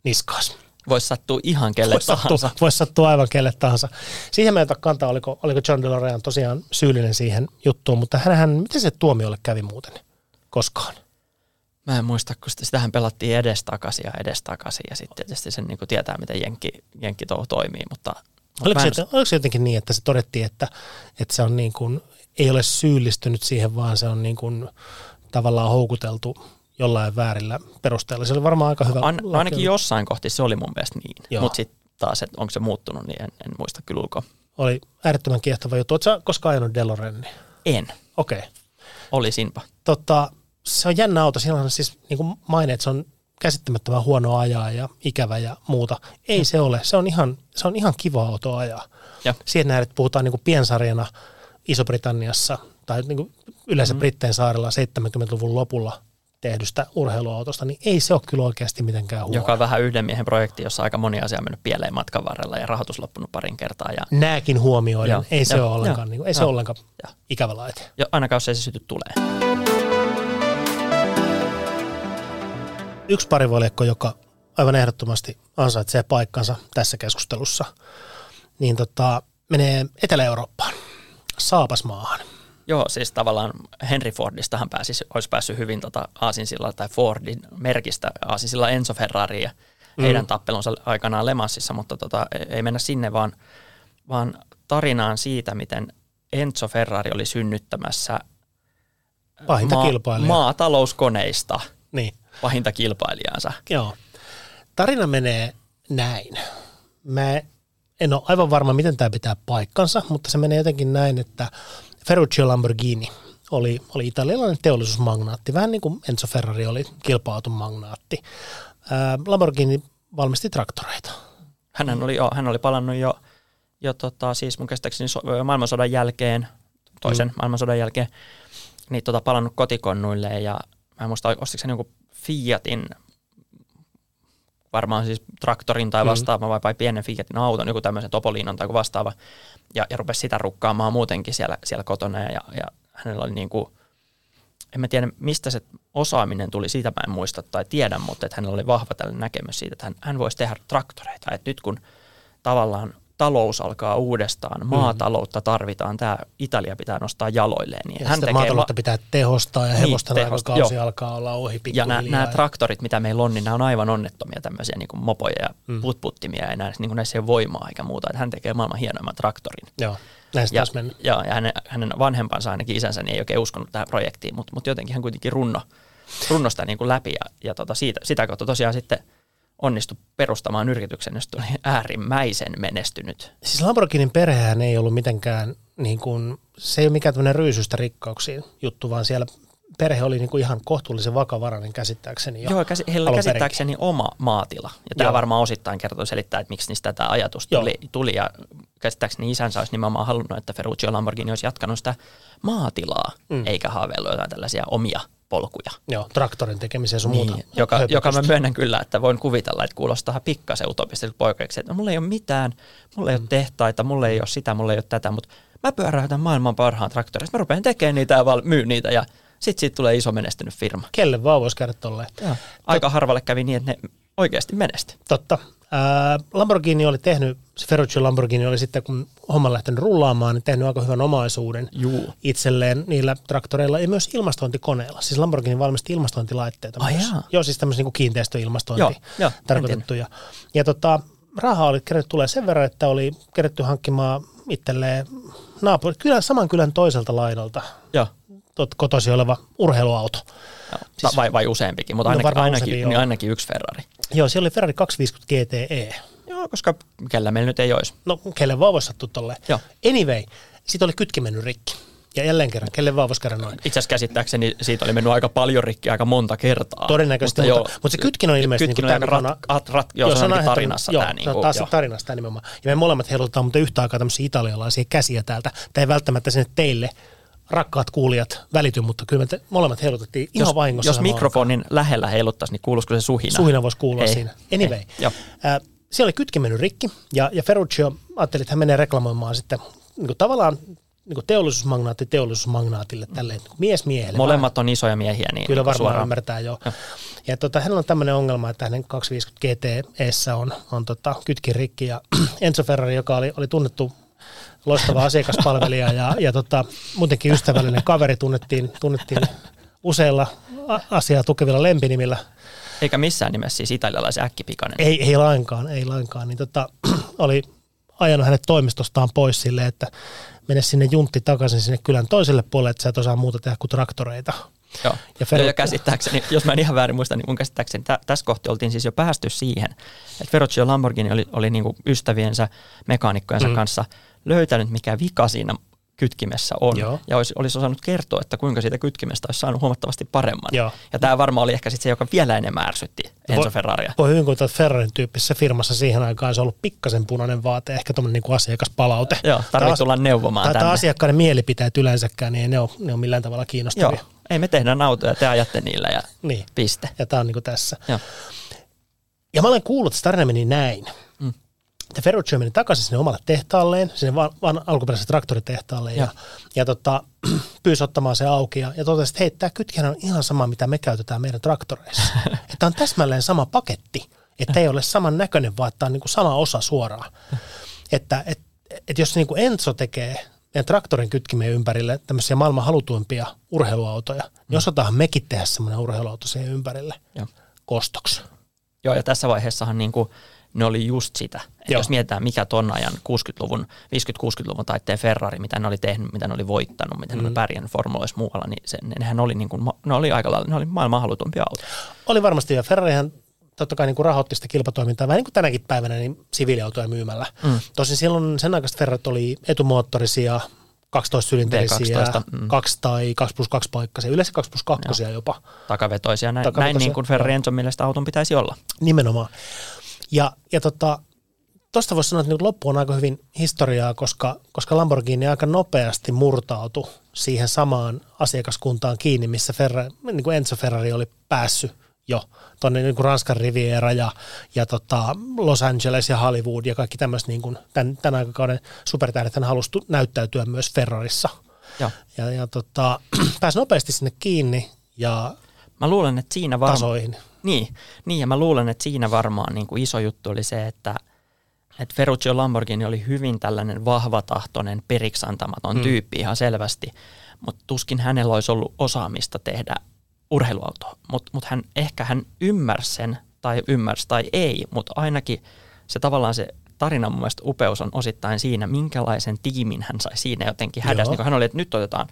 niskaas. Voisi sattua ihan kelle vois tahansa. Sattua, voisi sattua aivan kelle tahansa. Siihen me ei kantaa, oliko, oliko John DeLorean tosiaan syyllinen siihen juttuun, mutta hänhän, miten se tuomiolle kävi muuten koskaan? Mä en muista, kun sitähän pelattiin edestakaisin ja edestakaisin ja sitten tietysti sen niin tietää, miten jenkki, jenkki touhu toimii, mutta Oliko se, oliko se jotenkin niin, että se todettiin, että, että se on niin kuin, ei ole syyllistynyt siihen, vaan se on niin kuin tavallaan houkuteltu jollain väärillä perusteella. Se oli varmaan aika hyvä. An, ainakin jossain kohti se oli mun mielestä niin, mutta sitten taas, että onko se muuttunut, niin en, en muista kyllä ulkoa. Oli äärettömän kiehtova juttu. Oletko koskaan ajanut DeLorean? En. Okei. Okay. Olisinpa. Tota, se on jännä auto. Siinä on siis niin kuin maine, että se on käsittämättömän huono ajaa ja ikävä ja muuta. Ei hmm. se ole. Se on ihan, se on ihan kiva auto ajaa. Ja. Siihen nähdään, että puhutaan niin kuin piensarjana Iso-Britanniassa tai niin kuin yleensä mm. Britteen saarella 70-luvun lopulla tehdystä urheiluautosta, niin ei se ole kyllä oikeasti mitenkään huono. Joka on vähän yhden miehen projekti, jossa aika moni asia on mennyt pieleen matkan varrella ja rahoitus loppunut parin kertaa. Ja... Nääkin huomioiden, Joo. ei se Joo. ole ollenkaan, niin kuin, ei se ole ollenkaan Joo. ikävä laite. Jo, ainakaan jos ei se syty tulee. Yksi parivaljakko, joka aivan ehdottomasti ansaitsee paikkansa tässä keskustelussa, niin tota, menee Etelä-Eurooppaan, Saapasmaahan – Joo, siis tavallaan Henry Fordistahan pääsisi, olisi päässyt hyvin tota Aasinsilla tai Fordin merkistä Aasinsilla Enzo Ferrari ja mm. heidän tappelunsa aikanaan Lemassissa, mutta tota, ei mennä sinne, vaan, vaan tarinaan siitä, miten Enzo Ferrari oli synnyttämässä pahinta ma- kilpailijaa. maatalouskoneista niin. pahinta kilpailijaansa. Joo. Tarina menee näin. Mä en ole aivan varma, miten tämä pitää paikkansa, mutta se menee jotenkin näin, että Ferruccio Lamborghini oli, oli italialainen teollisuusmagnaatti, vähän niin kuin Enzo Ferrari oli kilpa-auton magnaatti. Ää, Lamborghini valmisti traktoreita. Hän oli, jo, hän oli palannut jo, jo tota, siis mun käsittääkseni so, maailmansodan jälkeen, toisen mm. maailmansodan jälkeen, niin tota, palannut kotikonnuille ja mä en muista, ostiko hän jonkun Fiatin varmaan siis traktorin tai mm. vastaava mm. vai, vai pienen Fiatin auton, joku tämmöisen Topolinon tai vastaava, ja, ja rupesi sitä rukkaamaan muutenkin siellä, siellä kotona, ja, ja hänellä oli niin kuin, en mä tiedä mistä se osaaminen tuli, siitä mä en muista tai tiedä, mutta että hänellä oli vahva tällainen näkemys siitä, että hän, hän voisi tehdä traktoreita, että nyt kun tavallaan talous alkaa uudestaan, mm. maataloutta tarvitaan, tämä Italia pitää nostaa jaloilleen. Niin ja hän tekee maataloutta va- pitää tehostaa ja niin, hevosten niin, aikakausi joo. alkaa olla ohi Ja nämä, nämä traktorit, mitä meillä on, niin nämä on aivan onnettomia tämmöisiä niin kuin mopoja ja mm. putputtimia ja näissä, niin kuin näissä ei ole voimaa eikä muuta. Että hän tekee maailman hienoimman traktorin. Joo. Näistä ja, ja, ja hänen, hänen vanhempansa ainakin isänsä niin ei oikein uskonut tähän projektiin, mutta, mutta jotenkin hän kuitenkin runno, runno sitä niin kuin läpi ja, ja tota siitä, sitä kautta tosiaan sitten – onnistui perustamaan yrityksen, josta oli äärimmäisen menestynyt. Siis Lamborghinin perhehän ei ollut mitenkään, niin kuin, se ei ole mikään tämmöinen ryysystä rikkauksiin juttu, vaan siellä perhe oli niin kuin ihan kohtuullisen vakavarainen käsittääkseni jo Joo, käs, heillä käsittääkseni oma maatila. Ja tämä varmaan osittain kertoo selittää, että miksi niistä tämä ajatus tuli, tuli. Ja käsittääkseni isänsä olisi nimenomaan halunnut, että Ferruccio Lamborghini olisi jatkanut sitä maatilaa, mm. eikä haaveillut jotain tällaisia omia polkuja. Joo, traktorin tekemiseen sun niin, muuta. Joka, joka mä myönnän kyllä, että voin kuvitella, että kuulostaa pikkasen utopistiselta poikeksi, että mulla ei ole mitään, mulla ei mm. ole tehtaita, mulla ei ole sitä, mulla ei ole tätä, mutta mä pyöräytän maailman parhaan traktorin, mä rupean tekemään niitä ja val- myy niitä ja sitten siitä tulee iso menestynyt firma. Kelle vaan voisi käydä tolleen. Aika harvalle kävi niin, että ne oikeasti menesty. Totta. Ää, Lamborghini oli tehnyt, se Ferruccio Lamborghini oli sitten, kun homma lähtenyt rullaamaan, niin tehnyt aika hyvän omaisuuden Juu. itselleen niillä traktoreilla ja myös ilmastointikoneilla. Siis Lamborghini valmisti ilmastointilaitteita oh, myös. Jaa. Joo, siis tämmöisiä niin kiinteistöilmastointi joo, joo, tarkoitettuja. Ja tota, rahaa oli kerätty tulee sen verran, että oli kerätty hankkimaan itselleen naapuri, kyllä saman kylän toiselta laidalta. Joo kotoisin oleva urheiluauto. Siis, vai, vai useampikin, mutta no ainakin, no ainakin, niin ainakin yksi Ferrari. Joo, siellä oli Ferrari 250 GTE. Joo, koska kellä meillä nyt ei olisi. No, kelle vaan voisi sattua tolleen. Joo. Anyway, siitä oli kytki mennyt rikki. Ja jälleen kerran, kelle vaan voisi käydä noin. Itse asiassa käsittääkseni siitä oli mennyt aika paljon rikki aika monta kertaa. Todennäköisesti, mutta, mutta, mutta se kytkin on ilmeisesti... Kytkin niin on rat, rat, rat, joo, se on tarinassa joo, tämä. Niin kuin, taas joo. tarinassa tämä nimenomaan. Ja me molemmat heilutetaan mutta yhtä aikaa tämmöisiä italialaisia käsiä täältä. Tämä ei välttämättä sinne teille rakkaat kuulijat välity, mutta kyllä me te, molemmat heilutettiin ihan jos, vahingossa. Jos mikrofonin alkaa. lähellä heiluttaisi, niin kuuluisiko se suhina? Suhina voisi kuulua ei, siinä. Anyway, ei, äh, siellä oli kytki mennyt rikki ja, ja Ferruccio ajatteli, että hän menee reklamoimaan sitten niin kuin tavallaan niin kuin teollisuusmagnaatti teollisuusmagnaatille, tälleen niin mies miehelle. Molemmat on isoja miehiä. Niin Kyllä varmaan suoraan. ymmärtää jo. Ja, ja tota, hänellä on tämmöinen ongelma, että hänen 250 GTEssä on, on tota, kytkin rikki ja Enzo Ferrari, joka oli, oli tunnettu loistava asiakaspalvelija ja, ja tota, muutenkin ystävällinen kaveri tunnettiin, tunnettiin useilla asiaa tukevilla lempinimillä. Eikä missään nimessä siis italialaisen äkkipikainen. Ei, ei lainkaan, ei lainkaan. Niin tota, oli ajanut hänet toimistostaan pois sille, että mene sinne juntti takaisin sinne kylän toiselle puolelle, että sä et osaa muuta tehdä kuin traktoreita. Joo. Ja, Ferro... ja käsittääkseni, jos mä en ihan väärin muista, niin mun käsittääkseni tä, tässä kohti oltiin siis jo päästy siihen, että Ferruccio Lamborghini oli, oli niin ystäviensä, mekaanikkojensa mm. kanssa löytänyt, mikä vika siinä kytkimessä on. Joo. Ja olisi, olisi osannut kertoa, että kuinka siitä kytkimestä olisi saanut huomattavasti paremman. Joo. Ja tämä varmaan oli ehkä sitten se, joka vielä enemmän ärsytti Enzo Ferraria. Voi hyvin kuvitella, että Ferrarin tyyppisessä firmassa siihen aikaan se on ollut pikkasen punainen vaate, ehkä tuommoinen niin asiakaspalaute. Joo, tarvitsee tulla neuvomaan tai, tänne. asiakkaiden mielipiteet yleensäkään, niin ei ne ole, ne ole millään tavalla kiinnostavia. Joo, ei me tehdään autoja, te ajatte niillä ja niin. piste. Ja tämä on niin kuin tässä. Joo. Ja mä olen kuullut, että tarina meni näin. Ja Ferruccio meni takaisin sinne omalle tehtaalleen, sinne vaan, vaan alkuperäiselle traktoritehtaalle ja, ja, ja tota, pyysi ottamaan se auki ja, ja totesi, että hei, tämä kytkin on ihan sama, mitä me käytetään meidän traktoreissa. että on täsmälleen sama paketti, että ei ole saman näköinen, vaan että on niin kuin sama osa suoraan. että et, et jos niin kuin Enzo tekee meidän traktorin kytkimien ympärille tämmöisiä maailman halutuimpia urheiluautoja, niin mm. niin osataan mekin tehdä semmoinen urheiluauto siihen ympärille Joo. kostoksi. Joo, ja tässä vaiheessahan niin kuin ne oli just sitä. Että jos mietitään, mikä ton ajan 60-luvun, 50-60-luvun taitteen Ferrari, mitä ne oli tehnyt, mitä ne oli voittanut, miten mm. ne oli pärjännyt formuloissa muualla, niin se, nehän oli, niin kuin, ne oli aika lailla, ne oli maailman halutumpia autoja. Oli varmasti, ja Ferrarihan totta kai niin kuin rahoitti sitä kilpatoimintaa, vähän niin kuin tänäkin päivänä, niin siviiliautoja myymällä. Mm. Tosin silloin sen aikaista Ferrat oli etumoottorisia, 12 sylinterisiä, mm. 2 tai 2 plus 2 paikkaisia, yleensä 2 plus 2 jopa. Takavetoisia, näin, Takavetoisia, näin niin kuin Ferrari Enzon mielestä auton pitäisi olla. Nimenomaan. Ja, ja tota, tuosta voisi sanoa, että niin loppu on aika hyvin historiaa, koska, koska Lamborghini aika nopeasti murtautui siihen samaan asiakaskuntaan kiinni, missä Ferrari, niin kuin Enzo Ferrari oli päässyt jo tuonne niin Ranskan Riviera ja, ja tota Los Angeles ja Hollywood ja kaikki tämmöiset niin kuin tämän, tämän aikakauden supertähdet halusi näyttäytyä myös Ferrarissa. Ja, ja, ja tota, pääsi nopeasti sinne kiinni ja Mä luulen, että siinä varmaan... Tasoihin. Niin, niin, ja mä luulen, että siinä varmaan niin kuin iso juttu oli se, että – että Ferruccio Lamborghini oli hyvin tällainen vahvatahtoinen, periksantamaton hmm. tyyppi ihan selvästi, mutta tuskin hänellä olisi ollut osaamista tehdä urheiluautoa. Mutta mut hän, ehkä hän ymmärsi sen, tai ymmärsi tai ei, mutta ainakin se tavallaan se tarinan mun mielestä upeus on osittain siinä, minkälaisen tiimin hän sai siinä jotenkin hädässä. Niin hän oli, että nyt otetaan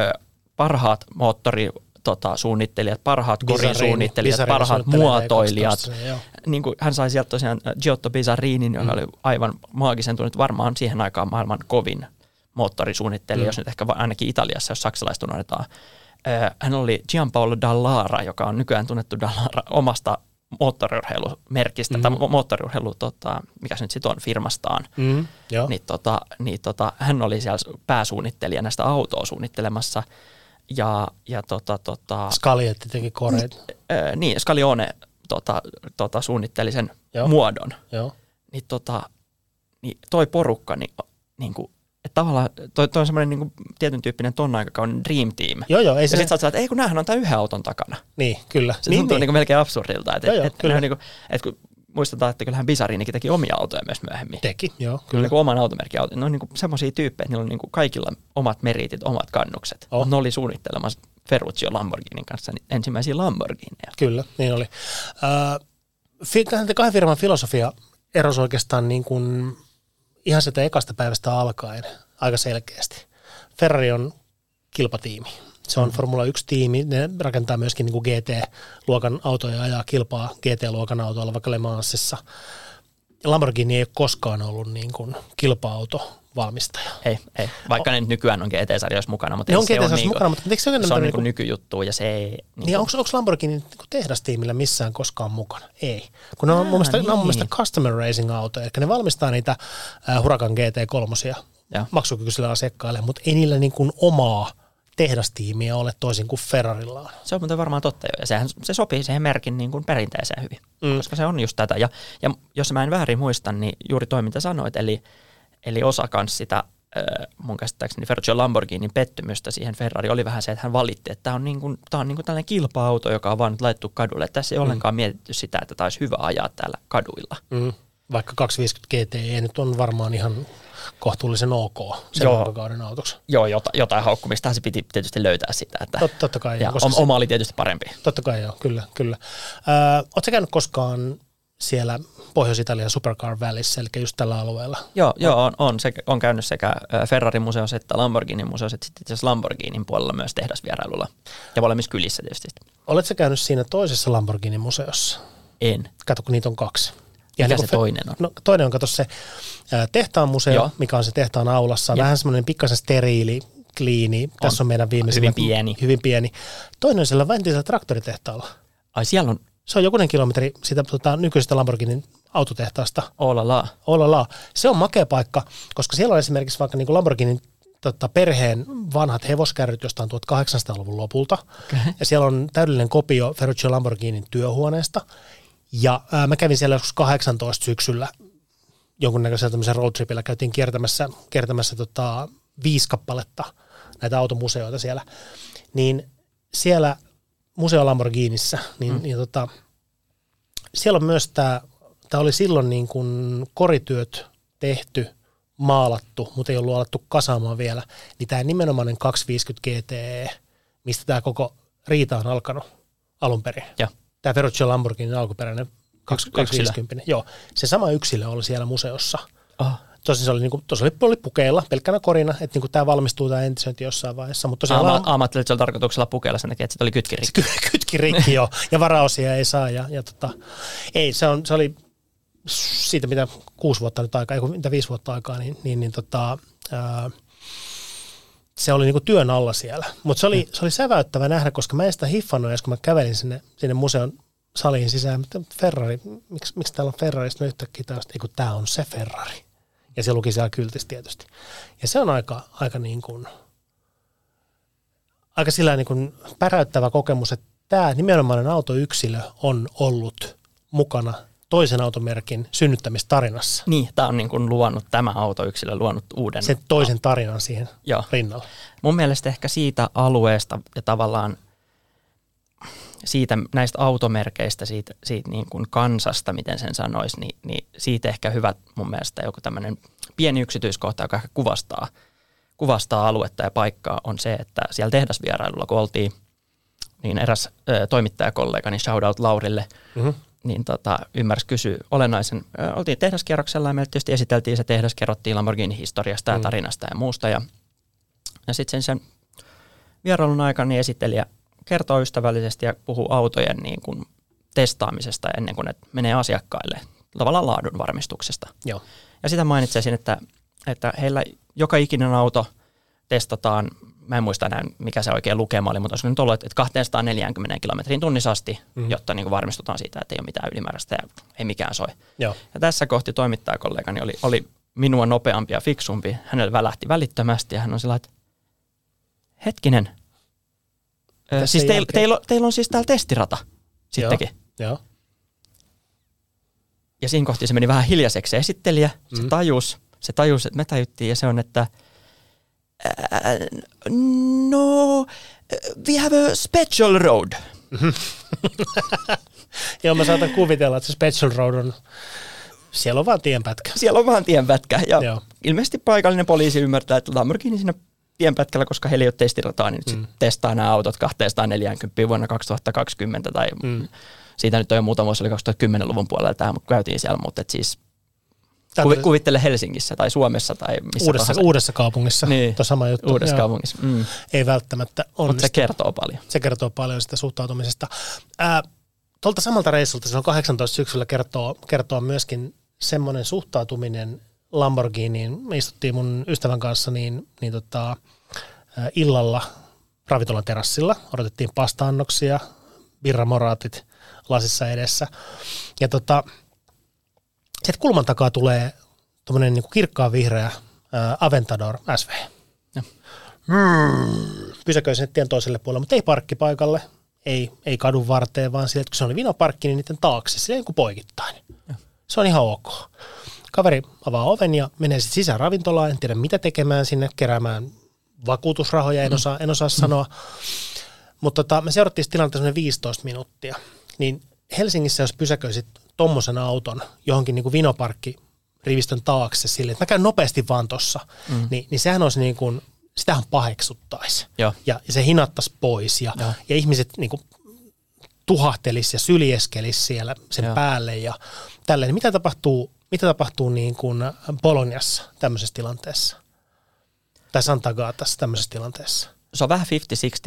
ö, parhaat moottori tota, suunnittelijat, parhaat korisuunnittelijat, parhaat muotoilijat. Niin kuin hän sai sieltä tosiaan äh, Giotto Bizzarrinin, joka mm. oli aivan maagisen tunnet, varmaan siihen aikaan maailman kovin moottorisuunnittelija, mm. jos nyt ehkä ainakin Italiassa, jos saksalaiset unohdetaan. Äh, hän oli Gianpaolo Dallara, joka on nykyään tunnettu Dallara omasta moottoriurheilumerkistä mm. tai moottoriurheilu, tota, mikä se nyt sitten on, firmastaan. Mm, niin, tota, niin tota, hän oli siellä pääsuunnittelija näistä autoa suunnittelemassa – ja, ja tota, tota, Scaglietti teki koreet. Äh, niin, Scaglione tota, tota, suunnitteli sen Joo. muodon. Joo. Niin, tota, niin toi porukka, niin, niin kuin, että tavallaan toi, toi on semmoinen niin kuin, tietyn tyyppinen ton aikakauden dream team. Joo, joo. Ei ja se... sitten sä että ei kun näähän on tämän yhden auton takana. Niin, kyllä. Se niin, tuntuu niin. Niin kuin melkein absurdilta. Että, joo, joo, et, kyllä. Niin kuin, että kun muistetaan, että kyllähän Bisarinikin teki omia autoja myös myöhemmin. Teki, joo. Kyllä. Niin kuin oman automerkin auto. Ne on niin semmoisia tyyppejä, että niillä on niin kuin kaikilla omat meritit, omat kannukset. Oh. Ne oli suunnittelemassa Ferruccio Lamborghinin kanssa ensimmäisiä Lamborghineja. Kyllä, niin oli. Äh, kahden firman filosofia erosi oikeastaan niin kuin ihan sitä ekasta päivästä alkaen aika selkeästi. Ferrari on kilpatiimi. Se on. Formula 1-tiimi, ne rakentaa myöskin niin kuin GT-luokan autoja ja ajaa kilpaa GT-luokan autoilla vaikka Le Mansissa. Lamborghini ei ole koskaan ollut niin kuin kilpa-auto valmistaja. Ei, ei. Vaikka o- ne nyt nykyään on GT-sarjoissa mukana, mutta ne on GT-sarjoissa niinku, mukana, mutta eikö se, se on niinku nykyjuttu ja se ei... Niinku... Niin onko, onko Lamborghini niinku tehdastiimillä missään koskaan mukana? Ei. Kun ne on, mun mielestä, niin. ne on mun mielestä niin. customer racing autoja, eli ne valmistaa niitä uh, Huracan GT3 maksukykyisille asiakkaille, mutta ei niillä niin kuin omaa tehdastiimiä ole toisin kuin Ferrarilla Se on muuten varmaan totta jo, ja sehän, se sopii siihen merkin niin kuin perinteeseen hyvin, mm. koska se on just tätä. Ja, ja jos mä en väärin muista, niin juuri toi mitä sanoit, eli, eli osa kanssa sitä mun käsittääkseni Ferruccio Lamborghinin pettymystä siihen Ferrari oli vähän se, että hän valitti, että tämä on, niin kuin, tämä on niin kuin tällainen kilpa-auto, joka on vaan nyt laittu kadulle. Että tässä ei mm. ollenkaan mietitty sitä, että tämä olisi hyvä ajaa täällä kaduilla. Mm. Vaikka 250 GT nyt on varmaan ihan kohtuullisen ok sen Joo. kauden autoksi. Joo, jota, jotain haukkumista se piti tietysti löytää sitä. Että Tot, totta kai. Ja koska oma se, oli tietysti parempi. Totta kai joo, kyllä. kyllä. Oletko käynyt koskaan siellä Pohjois-Italian Supercar Valleyssä, eli just tällä alueella. Joo, joo on, on, se, on käynyt sekä Ferrarin museossa että Lamborghinin museossa, että sitten itse Lamborghinin puolella myös tehdasvierailulla ja molemmissa kylissä tietysti. Oletko käynyt siinä toisessa Lamborghinin museossa? En. Kato, kun niitä on kaksi. Ja Mikä niin se toinen on? No, toinen on, kato se tehtaan museo, Joo. mikä on se tehtaan aulassa. Ja. Vähän semmoinen pikkasen steriili, kliini. On. Tässä on meidän viimeisin. Hyvin pieni. Hyvin pieni. Toinen on siellä Ventisellä traktoritehtaalla. Ai siellä on se on jokunen kilometri siitä tota, nykyisestä Lamborghinin autotehtaasta. Olala. Olala. Se on makea paikka, koska siellä on esimerkiksi vaikka niin Lamborghinin tota, perheen vanhat hevoskärryt jostain 1800-luvun lopulta. Okay. Ja siellä on täydellinen kopio Ferruccio Lamborghinin työhuoneesta. Ja ää, mä kävin siellä joskus 18 syksyllä jonkunnäköisellä tämmöisen roadtripillä. Käytiin kiertämässä, kiertämässä tota, viisi kappaletta näitä automuseoita siellä. Niin siellä Museo Lamborghinissä, niin, mm. niin tota, siellä on myös tämä, tämä oli silloin niin kuin korityöt tehty, maalattu, mutta ei ollut alettu kasaamaan vielä, niin tämä nimenomainen 250 GTE, mistä tämä koko riita on alkanut alun perin. Ja. Tämä Ferruccio Lamborghini alkuperäinen 250. Joo, se sama yksilö oli siellä museossa. Oh. Tosin se oli, niin kuin, oli, oli pukeilla, pelkkänä korina, että niin kuin tämä valmistuu tämä entisointi jossain vaiheessa. Mutta tosiaan Aama, vaan... että se oli tarkoituksella pukeilla sen takia, että se oli kytkirikki. Se kytkirikki, joo, ja varaosia ei saa. Ja, ja tota, ei, se, on, se oli siitä, mitä kuusi vuotta nyt aikaa, ei mitä viisi vuotta aikaa, niin, niin, niin tota, ää, se oli niinku työn alla siellä. Mutta se oli, mm. se oli säväyttävä nähdä, koska mä en sitä hiffannut edes, kun mä kävelin sinne, sinne museon saliin sisään. Ferrari, miksi, miksi täällä on Ferrari? Sitten yhtäkkiä taas, kun tämä on se Ferrari. Ja se luki siellä kyltissä tietysti. Ja se on aika, aika niin kuin, aika sillä niin kuin päräyttävä kokemus, että tämä nimenomainen autoyksilö on ollut mukana toisen automerkin synnyttämistarinassa. Niin, tämä on niin kuin luonut, tämä autoyksilö luonut uuden. Sen toisen tarinan siihen Joo. rinnalle. Mun mielestä ehkä siitä alueesta ja tavallaan siitä näistä automerkeistä, siitä, siitä niin kuin kansasta, miten sen sanoisi, niin, niin siitä ehkä hyvä mun mielestä joku tämmöinen pieni yksityiskohta, joka ehkä kuvastaa, kuvastaa aluetta ja paikkaa, on se, että siellä tehdasvierailulla, kun oltiin, niin eräs ö, toimittajakollegani, shout out Laurille, mm-hmm. Niin tota, ymmärsi kysyä olennaisen. Oltiin tehdaskierroksella ja meille tietysti esiteltiin se tehdas, kerrottiin Lamborghini historiasta ja mm. tarinasta ja muusta. Ja, ja sitten sen, sen vierailun aikana niin esittelijä kertoo ystävällisesti ja puhuu autojen niin kuin testaamisesta ennen kuin ne menee asiakkaille, tavallaan laadun varmistuksesta. Joo. Ja sitä mainitsisin, että, että heillä joka ikinen auto testataan, mä en muista enää mikä se oikein lukema oli, mutta olisi nyt ollut, että 240 kilometrin tunnissa asti, mm. jotta niin kuin varmistutaan siitä, että ei ole mitään ylimääräistä ja ei mikään soi. Joo. Ja tässä kohti toimittajakollegani oli, oli minua nopeampi ja fiksumpi. Hänelle välähti välittömästi ja hän on sillä että hetkinen, siis teillä teil, teil on siis täällä testirata sittenkin. Joo. Joo. Ja siinä kohti se meni vähän hiljaiseksi. Se esittelijä, se mm. tajus, se tajus, että me tajuttiin ja se on, että uh, no, we have a special road. Joo, mä saatan kuvitella, että se special road on, siellä on vaan tienpätkä. Siellä on vaan tienpätkä. Ja Joo. ilmeisesti paikallinen poliisi ymmärtää, että Lamborghini siinä tienpätkällä, koska heillä ei ole testirataa, niin mm. testaa nämä autot 240 vuonna 2020 tai mm. siitä nyt on jo muutama vuosi, oli 2010-luvun puolella tähän, mutta käytiin siellä, mutta et siis Kuvi, kuvittele Helsingissä tai Suomessa tai missä uudessa, tahansa. uudessa kaupungissa. Niin, Tuo sama juttu. Uudessa Joo. kaupungissa. Mm. Ei välttämättä onnistu. Mutta se kertoo paljon. Se kertoo paljon sitä suhtautumisesta. Ää, tuolta samalta reissulta, se on 18 syksyllä, kertoo, kertoo myöskin semmoinen suhtautuminen Lamborghiniin. Me istuttiin mun ystävän kanssa niin, niin tota, illalla ravintolan terassilla. Odotettiin pastaannoksia, birramoraatit lasissa edessä. Ja tota, sieltä kulman takaa tulee tuommoinen niin kirkkaan vihreä ää, Aventador SV. Mm. Pysäköi sen tien toiselle puolelle, mutta ei parkkipaikalle, ei, ei kadun varteen, vaan sieltä, kun se oli vinoparkki, niin niiden taakse, silleen kuin poikittain. Ja. Se on ihan ok. Kaveri avaa oven ja menee sitten sisään ravintolaan, en tiedä mitä tekemään sinne, keräämään vakuutusrahoja, en mm. osaa, en osaa mm. sanoa. Mutta tota, me seurattiin tilannetta 15 minuuttia. Niin Helsingissä, jos pysäköisit tuommoisen auton johonkin niin kuin vinoparkki rivistön taakse sille, että mä käyn nopeasti vaan tossa, mm. niin, niin sehän olisi niin kuin, sitähän paheksuttaisi. Ja, ja se hinattaisi pois ja, ja. ja ihmiset niin kuin tuhahtelisi ja syljeskelisi siellä sen ja. päälle ja tälleen. Mitä tapahtuu mitä tapahtuu niin kuin Boloniassa tämmöisessä tilanteessa? Tai Santa Gatassa tämmöisessä tilanteessa? Se on vähän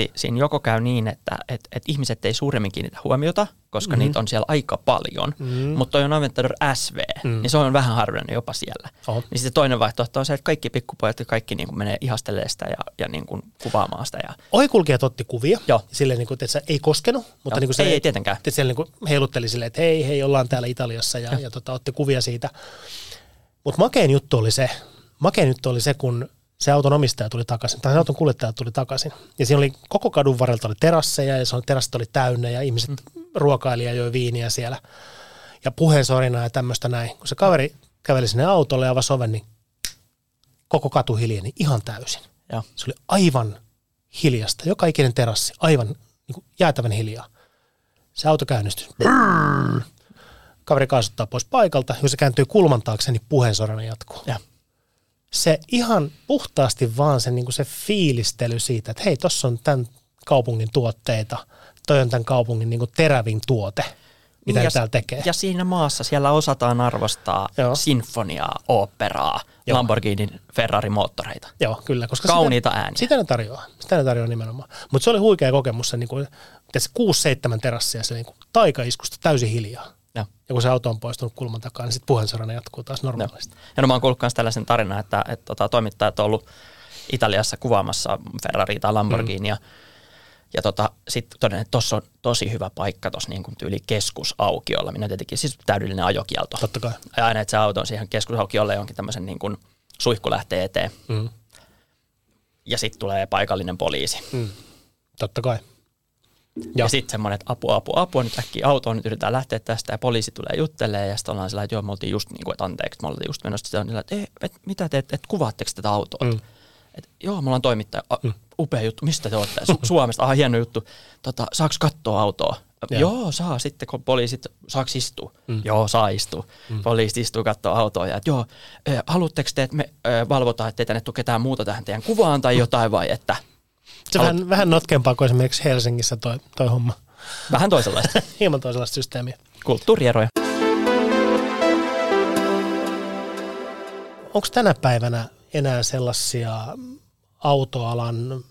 50-60. Siinä joko käy niin, että et, et ihmiset ei suuremmin kiinnitä huomiota, koska mm-hmm. niitä on siellä aika paljon, mm-hmm. mutta toi on Aventador SV, mm-hmm. niin se on vähän harvinainen jopa siellä. Oho. Niin sitten toinen vaihtoehto on se, että kaikki pikkupojat ja kaikki niin kuin menee ihastelemaan sitä ja, ja niin kuin kuvaamaan sitä. Ja... Ohikulkijat otti kuvia, Joo. silleen niin kuin, että se ei koskenut, mutta niin kuin se, ei, ei tietenkään. Että siellä niin kuin heilutteli silleen, että hei, hei, ollaan täällä Italiassa ja, ja, ja tota, otti kuvia siitä. Mutta makein juttu oli se, makein juttu oli se, kun se auton omistaja tuli takaisin, tai se auton kuljettaja tuli takaisin. Ja siinä oli koko kadun varrelta oli terasseja, ja se on, terassit oli täynnä, ja ihmiset mm. ruokaili ja joi viiniä siellä. Ja puheensorina ja tämmöistä näin. Kun se kaveri käveli sinne autolle ja avasi oven, niin koko katu hiljeni ihan täysin. Ja. Se oli aivan hiljasta. Joka ikinen terassi, aivan niin kuin jäätävän hiljaa. Se auto käynnistyi. Kaveri kaasuttaa pois paikalta. Jos se kääntyy kulman taakse, niin puheensorina jatkuu. Ja se ihan puhtaasti vaan se, niin kuin se fiilistely siitä, että hei, tuossa on tämän kaupungin tuotteita, toi on tämän kaupungin niin kuin terävin tuote, mitä niin ja, täällä tekee. Ja siinä maassa siellä osataan arvostaa Joo. sinfoniaa, operaa, Joo. Lamborghinin Ferrari-moottoreita. Joo, kyllä. Koska Kauniita sitä, ääniä. Sitä ne tarjoaa. Sitä ne tarjoaa nimenomaan. Mutta se oli huikea kokemus, se, niin kuin, se 6-7 terassia, se niin kuin, taikaiskusta täysin hiljaa. Ja. ja kun se auto on poistunut kulman takaa, niin sitten puheensorana jatkuu taas normaalisti. Ja no mä oon kuullut myös tällaisen tarinan, että, että tota, toimittajat on ollut Italiassa kuvaamassa Ferrari tai Lamborghinia. Mm. Ja tota, sitten todennäköisesti, että tuossa on tosi hyvä paikka tuossa niin tyyli keskusaukiolla. Minä tietenkin siis täydellinen ajokielto. Totta kai. Ja aina, että se auto on siihen keskusaukiolle jonkin tämmöisen niin kuin suihku lähtee eteen. Mm. Ja sitten tulee paikallinen poliisi. Mm. Totta kai. Ja, ja sitten semmoinen, että apua, apua, apua, nyt äkkiä autoon, nyt yritetään lähteä tästä ja poliisi tulee juttelemaan ja sitten ollaan sillä, että joo, me oltiin just niin kuin, että anteeksi, me oltiin just menossa sitä, että, et, et, mitä te, että et, kuvaatteko tätä autoa? Mm. Et, joo, me ollaan toimittaja, A, mm. upea juttu, mistä te olette? Su- Suomesta, aha, hieno juttu. Tota, saaks katsoa autoa? Ja. Joo, saa sitten, kun poliisit, saaks istua? Mm. Joo, saa istua. Mm. Poliisit istuu katsoa autoa ja että joo, haluatteko te, että me valvotaan, ettei tänne tule ketään muuta tähän teidän kuvaan tai jotain vai että – se Haluat... vähän, vähän notkempaa kuin esimerkiksi Helsingissä toi, toi homma. Vähän toisenlaista. Hieman toisenlaista systeemiä. Kulttuurieroja. Onko tänä päivänä enää sellaisia autoalan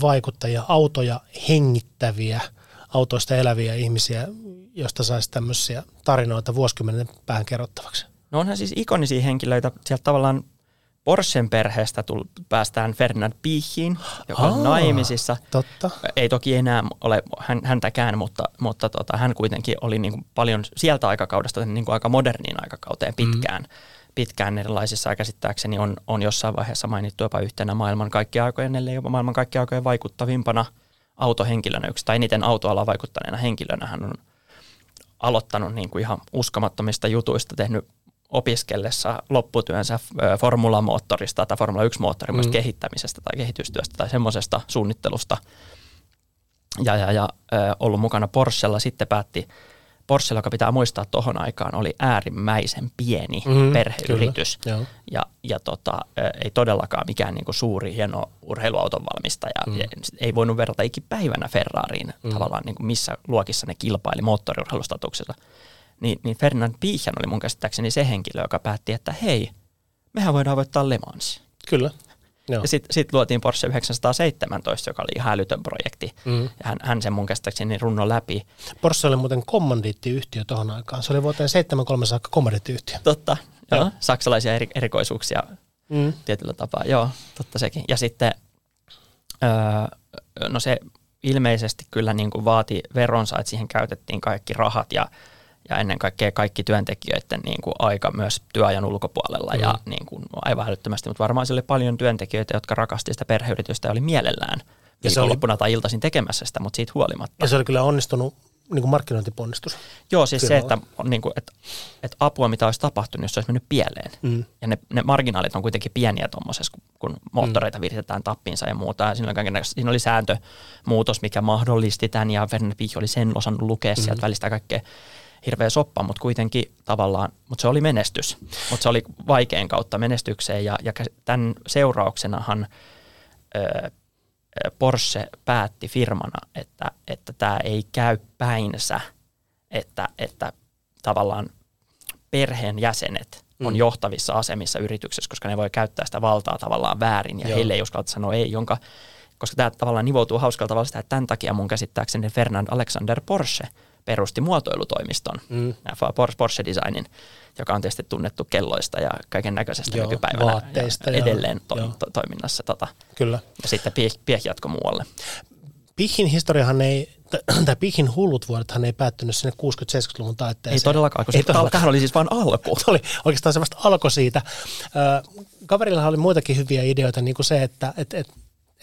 vaikuttajia, autoja hengittäviä, autoista eläviä ihmisiä, joista saisi tämmöisiä tarinoita vuosikymmenen päähän kerrottavaksi? No onhan siis ikonisia henkilöitä sieltä tavallaan Porschen perheestä tull, päästään Ferdinand Pichiin, joka on Aa, naimisissa. Totta. Ei toki enää ole hän, häntäkään, mutta, mutta tota, hän kuitenkin oli niin kuin paljon sieltä aikakaudesta niin kuin aika moderniin aikakauteen pitkään. Mm. Pitkään erilaisissa ja käsittääkseni on, on jossain vaiheessa mainittu jopa yhtenä maailman kaikkien aikojen, ellei jopa maailman kaikkien aikojen vaikuttavimpana autohenkilönä, yksi tai eniten autoalla vaikuttaneena henkilönä. Hän on aloittanut niin kuin ihan uskomattomista jutuista, tehnyt opiskellessa lopputyönsä formulamoottorista tai Formula 1-moottorin mm. kehittämisestä tai kehitystyöstä tai semmoisesta suunnittelusta ja, ja, ja ollut mukana Porschella. Sitten päätti Porsche, joka pitää muistaa tuohon aikaan, oli äärimmäisen pieni mm, perheyritys. Kyllä, ja ja tota, ei todellakaan mikään niinku suuri, hieno urheiluauton valmistaja. Mm. Ei voinut verrata ikipäivänä Ferrariin mm. tavallaan, niinku missä luokissa ne kilpaili moottoriurheilustatuksessa niin, niin Ferdinand Piechan oli mun käsittääkseni se henkilö, joka päätti, että hei, mehän voidaan voittaa Le Mans. Kyllä. Joo. Ja sitten sit luotiin Porsche 917, joka oli ihan älytön projekti. Mm. Ja hän, hän sen mun käsittääkseni runno läpi. Porsche oli muuten kommandiittiyhtiö tuohon aikaan. Se oli vuoteen 73 saakka kommandiittiyhtiö. Totta, joo. joo. Saksalaisia eri, erikoisuuksia mm. tietyllä tapaa. Joo, totta sekin. Ja sitten, öö, no se ilmeisesti kyllä niin kuin vaati veronsa, että siihen käytettiin kaikki rahat ja ja ennen kaikkea kaikki työntekijöiden niin kuin aika myös työajan ulkopuolella mm. ja niin kuin aivan älyttömästi, mutta varmaan sillä oli paljon työntekijöitä, jotka rakasti sitä perheyritystä ja oli mielellään ja se oli, tai iltaisin tekemässä sitä, mutta siitä huolimatta. Ja se oli kyllä onnistunut niin kuin markkinointiponnistus. Joo, siis Firmalla. se, että, niin kuin, että, että apua mitä olisi tapahtunut, jos se olisi mennyt pieleen. Mm. Ja ne, ne marginaalit on kuitenkin pieniä tuommoisessa, kun moottoreita mm. viritetään tappiinsa ja muuta. Ja siinä, oli, siinä oli sääntömuutos, mikä mahdollisti tämän, ja Werner oli sen osannut lukea mm. sieltä välistä kaikkea hirveä soppa, mutta kuitenkin tavallaan, mutta se oli menestys. Mutta se oli vaikein kautta menestykseen ja, ja tämän seurauksenahan ö, Porsche päätti firmana, että, että tämä ei käy päinsä, että, että tavallaan perheen jäsenet on mm. johtavissa asemissa yrityksessä, koska ne voi käyttää sitä valtaa tavallaan väärin ja Joo. heille ei uskalta sanoa ei, jonka, koska tämä tavallaan nivoutuu hauskalla tavalla sitä, että tämän takia mun käsittääkseni Fernand Alexander Porsche – perusti muotoilutoimiston, mm. Porsche Designin, joka on tietysti tunnettu kelloista ja kaiken näköisestä nykypäivänä vaatteista ja edelleen to, to, toiminnassa. Tota. Kyllä. Ja sitten Pieh, Pieh jatko muualle. Pihin historiahan ei, tai Pihin hullut vuodethan ei päättynyt sinne 60-70-luvun taitteeseen. Ei todellakaan, koska ei todellakaan. tämähän oli siis vain alku. Se oli oikeastaan se vasta alko siitä. Kaverillahan oli muitakin hyviä ideoita, niin kuin se, että et, et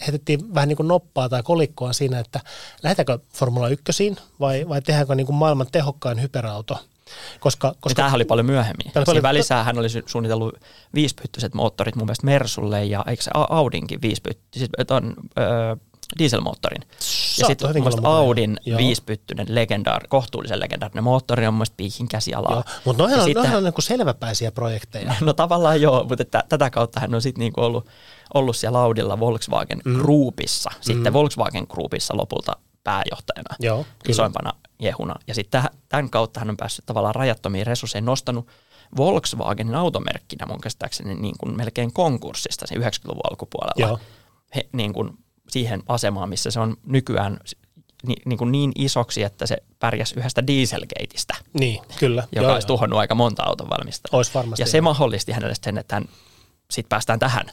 heitettiin vähän niin kuin noppaa tai kolikkoa siinä, että lähdetäänkö Formula 1 vai, vai tehdäänkö niin kuin maailman tehokkain hyperauto. Koska, koska, niin tämähän oli paljon myöhemmin. Siinä paljon, välissä hän oli suunnitellut viisipyttyiset moottorit mun mielestä Mersulle ja eikö se Audinkin viisipytty, siis ton, öö, dieselmoottorin. Ja sitten Audin Joo. viispyttyinen legendaar, kohtuullisen legendaarinen moottori on mun mielestä käsialaa. Mutta noihän on, sitten, on niin selväpäisiä projekteja. No tavallaan joo, mutta että, tätä kautta hän on sitten niin ollut ollut siellä Audilla Volkswagen mm. Groupissa, sitten mm. Volkswagen Groupissa lopulta pääjohtajana, Joo, isoimpana jehuna. Ja sitten tämän kautta hän on päässyt tavallaan rajattomiin resursseihin, nostanut Volkswagenin automerkkinä mun käsittääkseni niin kuin melkein konkurssista sen 90-luvun alkupuolella Joo. He, niin kuin siihen asemaan, missä se on nykyään niin, niin, kuin niin isoksi, että se pärjäsi yhdestä dieselgateista. Niin, kyllä. Joka joo, olisi joo. tuhonnut aika monta auton valmistajaa. Olisi varmasti. Ja se mahdollisti hänelle sen, että hän sitten päästään tähän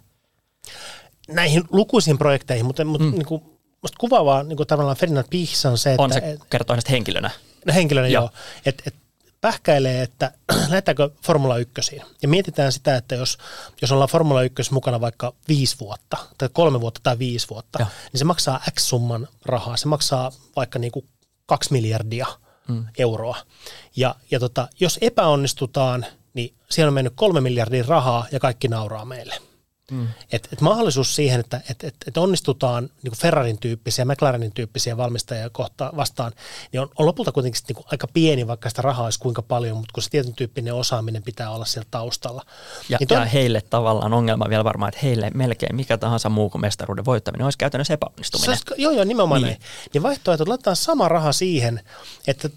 näihin lukuisiin projekteihin, mutta, mutta mm. niin kuin, musta kuvaavaa niin kuin tavallaan Ferdinand Pihs on se, että... On se kertoo hänestä henkilönä. No henkilönä joo. joo. Että et, pähkäilee, että lähdetäänkö Formula 1. Ja mietitään sitä, että jos, jos ollaan Formula 1 mukana vaikka viisi vuotta, tai kolme vuotta tai viisi vuotta, ja. niin se maksaa X summan rahaa. Se maksaa vaikka niin kuin kaksi miljardia mm. euroa. Ja, ja tota, jos epäonnistutaan, niin siellä on mennyt kolme miljardia rahaa ja kaikki nauraa meille. Mm. Et, et mahdollisuus siihen, että et, et, et onnistutaan niin Ferrarin tyyppisiä, McLarenin tyyppisiä valmistajia kohta vastaan, niin on, on lopulta kuitenkin niin kuin aika pieni, vaikka sitä rahaa olisi kuinka paljon, mutta kun se tietyn tyyppinen osaaminen pitää olla siellä taustalla. Ja, niin ton... ja heille tavallaan ongelma vielä varmaan, että heille melkein mikä tahansa muu kuin mestaruuden voittaminen olisi käytännössä epäonnistuminen. Se olisi, joo, joo, nimenomaan niin. näin. Niin vaihtoehto, laitetaan sama raha siihen, että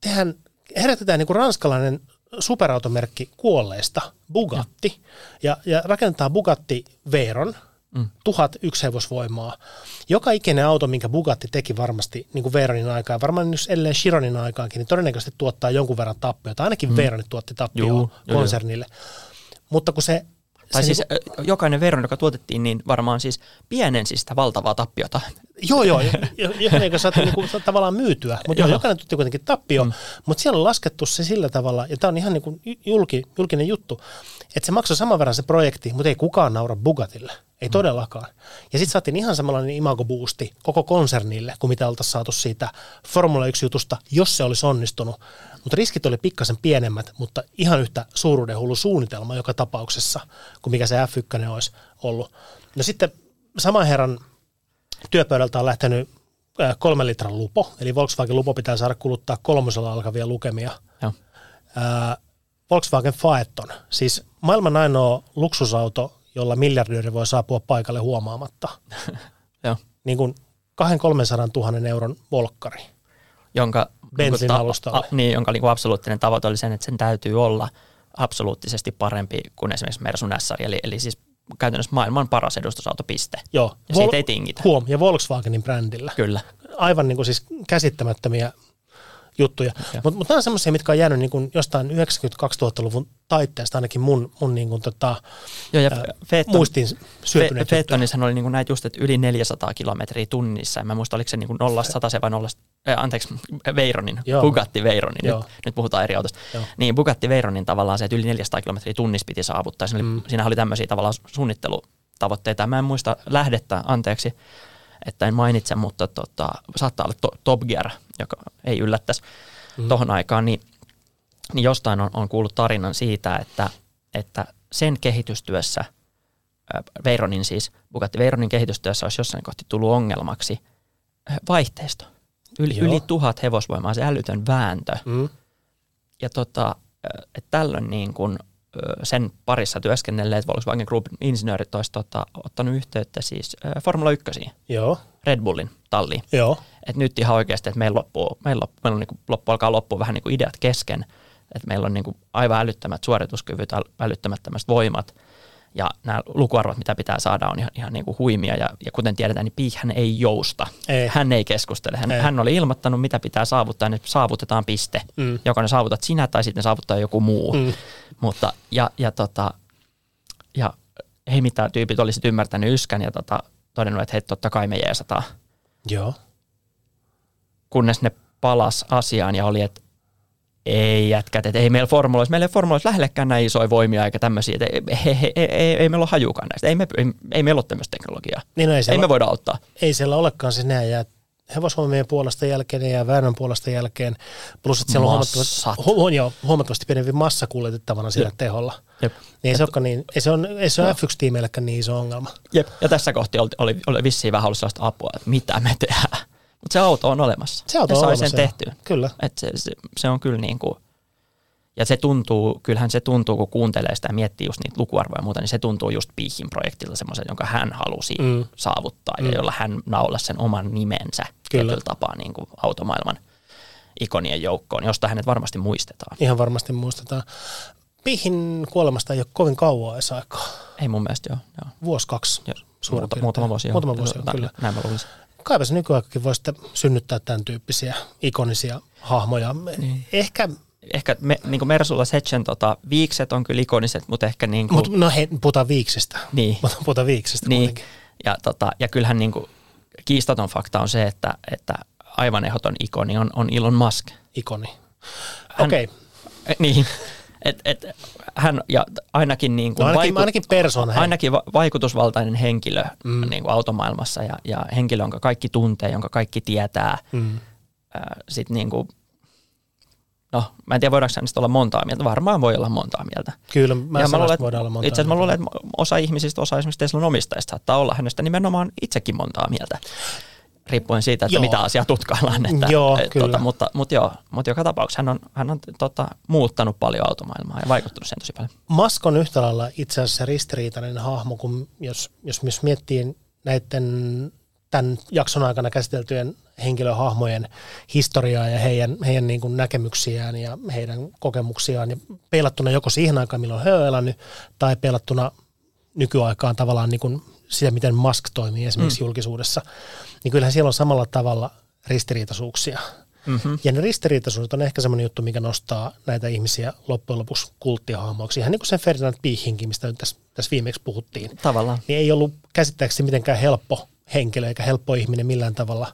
tehdään, herätetään niin kuin ranskalainen superautomerkki kuolleesta, Bugatti, ja, ja rakennetaan Bugatti Veyron, mm. tuhat hevosvoimaa. Joka ikinen auto, minkä Bugatti teki varmasti niin kuin Veyronin aikaa, varmaan jos ellei Chironin aikaankin, niin todennäköisesti tuottaa jonkun verran tappiota. Ainakin mm. Veyronit tuotti tappioa konsernille. Joo. Mutta kun se tai siis niin jokainen veron, joka tuotettiin, niin varmaan siis pienensi sitä valtavaa tappiota. Joo, joo. Jokainen, joka saatiin niinku tavallaan myytyä, mutta joo. jokainen tuotti kuitenkin tappio. Mm. Mutta siellä on laskettu se sillä tavalla, ja tämä on ihan niinku julki, julkinen juttu, että se maksoi saman verran se projekti, mutta ei kukaan naura Bugatille. Ei mm. todellakaan. Ja sitten saatiin ihan samanlainen imago-boosti koko konsernille, kuin mitä oltaisiin saatu siitä Formula 1-jutusta, jos se olisi onnistunut. Mutta riskit oli pikkasen pienemmät, mutta ihan yhtä suuruuden hullu suunnitelma joka tapauksessa, kuin mikä se F1 olisi ollut. No sitten saman herran työpöydältä on lähtenyt kolmen litran lupo, eli Volkswagen lupo pitää saada kuluttaa kolmosella alkavia lukemia. Joo. Volkswagen Faeton, siis maailman ainoa luksusauto, jolla miljardööri voi saapua paikalle huomaamatta. Joo. Niin kuin 200-300 000 euron volkkari. Jonka, bensin A, niin, jonka niin kuin absoluuttinen tavoite oli sen, että sen täytyy olla absoluuttisesti parempi kuin esimerkiksi Mersun SR, eli, eli siis käytännössä maailman paras edustusautopiste. Joo. Ja Vol- siitä ei tingitä. Huom, ja Volkswagenin brändillä. Kyllä. Aivan niin kuin siis käsittämättömiä juttuja. Mutta mut nämä on semmoisia, mitkä on jäänyt niin kuin jostain 90-2000-luvun taitteesta ainakin mun, mun niin kuin tota, Joo, ja Feetton, muistiin syöpyneet Feettonissahan oli niin kuin näitä just, että yli 400 kilometriä tunnissa. En mä muista, oliko se niin kuin 0 100 vai 0, äh, anteeksi, Veyronin, Joo. Bugatti Veyronin, nyt, nyt, puhutaan eri autosta. Joo. Niin Bugatti Veyronin tavallaan se, että yli 400 kilometriä tunnissa piti saavuttaa. Siinä, mm. oli, siinä oli tämmöisiä tavallaan suunnittelutavoitteita. Mä en muista lähdettä, anteeksi, että en mainitse, mutta tota, saattaa olla to, Top Gear, joka ei yllättäisi mm. tuohon aikaan, niin, niin jostain on, on kuullut tarinan siitä, että, että sen kehitystyössä, Veyronin siis, Bugatti Veyronin kehitystyössä olisi jossain kohti tullut ongelmaksi vaihteisto. Yli, yli tuhat hevosvoimaa, se älytön vääntö. Mm. Ja tota, että tällöin niin kun sen parissa työskennelleet Volkswagen Group insinöörit olisivat tota, ottanut yhteyttä siis Formula 1 Joo. Red Bullin talliin. Joo. Et nyt ihan oikeasti, että meillä, loppuu, meillä, loppuu, meillä on niin loppu, alkaa loppua vähän niin kuin ideat kesken, että meillä on niin kuin aivan älyttömät suorituskyvyt, älyttömättömät voimat – ja nämä lukuarvot, mitä pitää saada, on ihan, ihan niin kuin huimia. Ja, ja kuten tiedetään, niin Piik hän ei jousta. Ei. Hän ei keskustele. Hän, ei. hän oli ilmoittanut, mitä pitää saavuttaa, että saavutetaan piste. Mm. Joko ne saavutat sinä tai sitten saavuttaa joku muu. Mm. Mutta, ja, ja, tota, ja ei mitään, tyypit olisit ymmärtänyt yskän ja tota, todennut, että hei, totta kai me jeesataan. Joo. Kunnes ne palas asiaan ja oli, että ei jätkät, että ei meillä formuloissa, meillä ei formuloissa lähellekään näin isoja voimia eikä tämmöisiä, että ei, ei, ei, ei, ei meillä ole hajukaan näistä, ei, me, ei, ei meillä ole tämmöistä teknologiaa, niin no ei, ei me voida auttaa. Ei siellä olekaan, siis nämä jää hevosvoimien puolesta jälkeen ja väännön puolesta jälkeen, plus että siellä on huomattavasti, hu, joo, huomattavasti pienempi massa kuljetettavana sillä Jep. teholla. Jep. Niin ei se, niin, ei se, on, ei se ole F1-tiimeillekään niin iso ongelma. Jep. Ja tässä kohti oli, oli, oli vissiin vähän ollut sellaista apua, että mitä me tehdään. Mutta se auto on olemassa. Se auto on olemassa, sen tehtyä. Kyllä. Et se, se, se, on kyllä niin kuin, ja se tuntuu, kyllähän se tuntuu, kun kuuntelee sitä ja miettii just niitä lukuarvoja ja muuta, niin se tuntuu just Piihin projektilta semmoisen, jonka hän halusi mm. saavuttaa mm. ja jolla hän naulasi sen oman nimensä tietyllä tapaa niin kuin automaailman ikonien joukkoon, josta hänet varmasti muistetaan. Ihan varmasti muistetaan. Pihin kuolemasta ei ole kovin kauan edes aikaa. Ei mun mielestä joo. joo. Vuosi kaksi. Joo. Muuta, muutama vuosi. Muutama vuosi, joo, kyllä. Näin mä luulisin kaipa se nykyaikakin voi sitten synnyttää tämän tyyppisiä ikonisia hahmoja. Niin. Ehkä ehkä me, niin kuin Mersulla Setchen tota, viikset on kyllä ikoniset, mutta ehkä niin kuin... Mut, no hei, puhutaan viiksestä. Niin. Puhutaan viiksestä niin. Ja, tota, ja kyllähän niin kuin, kiistaton fakta on se, että, että aivan ehdoton ikoni on, on Elon Musk. Ikoni. Okei. Okay. Niin. Et, et, hän ja ainakin, niin kuin no ainakin, vaiku- ainakin, persona, ainakin va- vaikutusvaltainen henkilö mm. niin kuin automaailmassa ja, ja henkilö, jonka kaikki tuntee, jonka kaikki tietää. Mm. Äh, Sitten niin kuin, no mä en tiedä voidaanko hänestä olla montaa mieltä, varmaan voi olla montaa mieltä. Kyllä, mä, ja mä luulen, voidaan olla montaa Itse asiassa mä luulen, että osa ihmisistä, osa esimerkiksi Teslan omistajista saattaa olla hänestä nimenomaan itsekin montaa mieltä riippuen siitä, että joo. mitä asiaa tutkaillaan. Että, joo, et, tota, mutta, mutta, joo, mutta joka tapauksessa hän on, hän on tota, muuttanut paljon automaailmaa ja vaikuttanut sen tosi paljon. Musk on yhtä lailla itse asiassa ristiriitainen hahmo, kun jos, jos myös miettii näiden tämän jakson aikana käsiteltyjen henkilöhahmojen historiaa ja heidän, heidän niin kuin näkemyksiään ja heidän kokemuksiaan ja peilattuna joko siihen aikaan, milloin he ovat elänyt, tai peilattuna nykyaikaan tavallaan niin kuin sitä, miten Musk toimii esimerkiksi mm. julkisuudessa, niin kyllähän siellä on samalla tavalla ristiriitaisuuksia. Mm-hmm. Ja ne ristiriitaisuudet on ehkä semmoinen juttu, mikä nostaa näitä ihmisiä loppujen lopuksi kulttihahmoiksi. Ihan niin kuin se Ferdinand Piehinkin, mistä nyt tässä, tässä viimeksi puhuttiin. Tavallaan. Niin ei ollut käsittääkseni mitenkään helppo henkilö eikä helppo ihminen millään tavalla.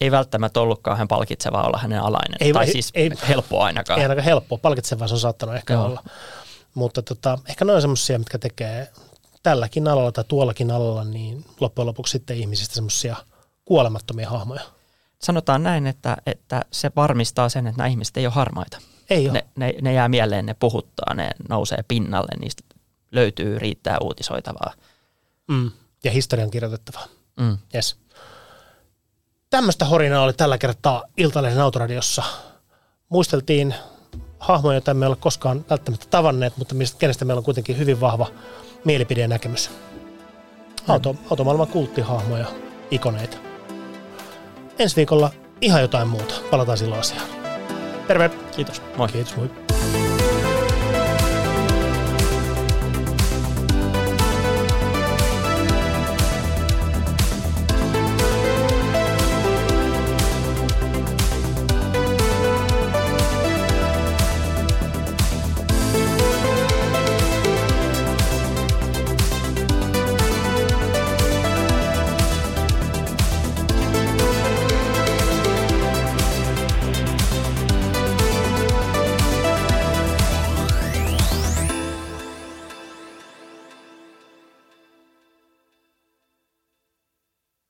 Ei välttämättä ollut kauhean palkitsevaa olla hänen alainen. Ei, tai siis ei, helppoa ainakaan. Ei ainakaan helppoa. Palkitsevaa se on saattanut ehkä Joo. olla. Mutta tota, ehkä ne on semmoisia, mitkä tekee tälläkin alalla tai tuollakin alalla, niin loppujen lopuksi sitten ihmisistä semmoisia kuolemattomia hahmoja. Sanotaan näin, että, että se varmistaa sen, että nämä ihmiset ei ole harmaita. Ei ole. Ne, ne, ne jää mieleen, ne puhuttaa, ne nousee pinnalle, niistä löytyy, riittää uutisoitavaa. Mm. Ja historian kirjoitettavaa. Mm. Yes. Tämmöistä horinaa oli tällä kertaa Iltalehden autoradiossa. Muisteltiin hahmoja, joita emme ole koskaan välttämättä tavanneet, mutta kenestä meillä on kuitenkin hyvin vahva mielipide ja näkemys. Auto, automaailman kulttihahmoja, ikoneita. Ensi viikolla ihan jotain muuta. Palataan silloin asiaan. Terve! Kiitos. Moi. Kiitos, moi.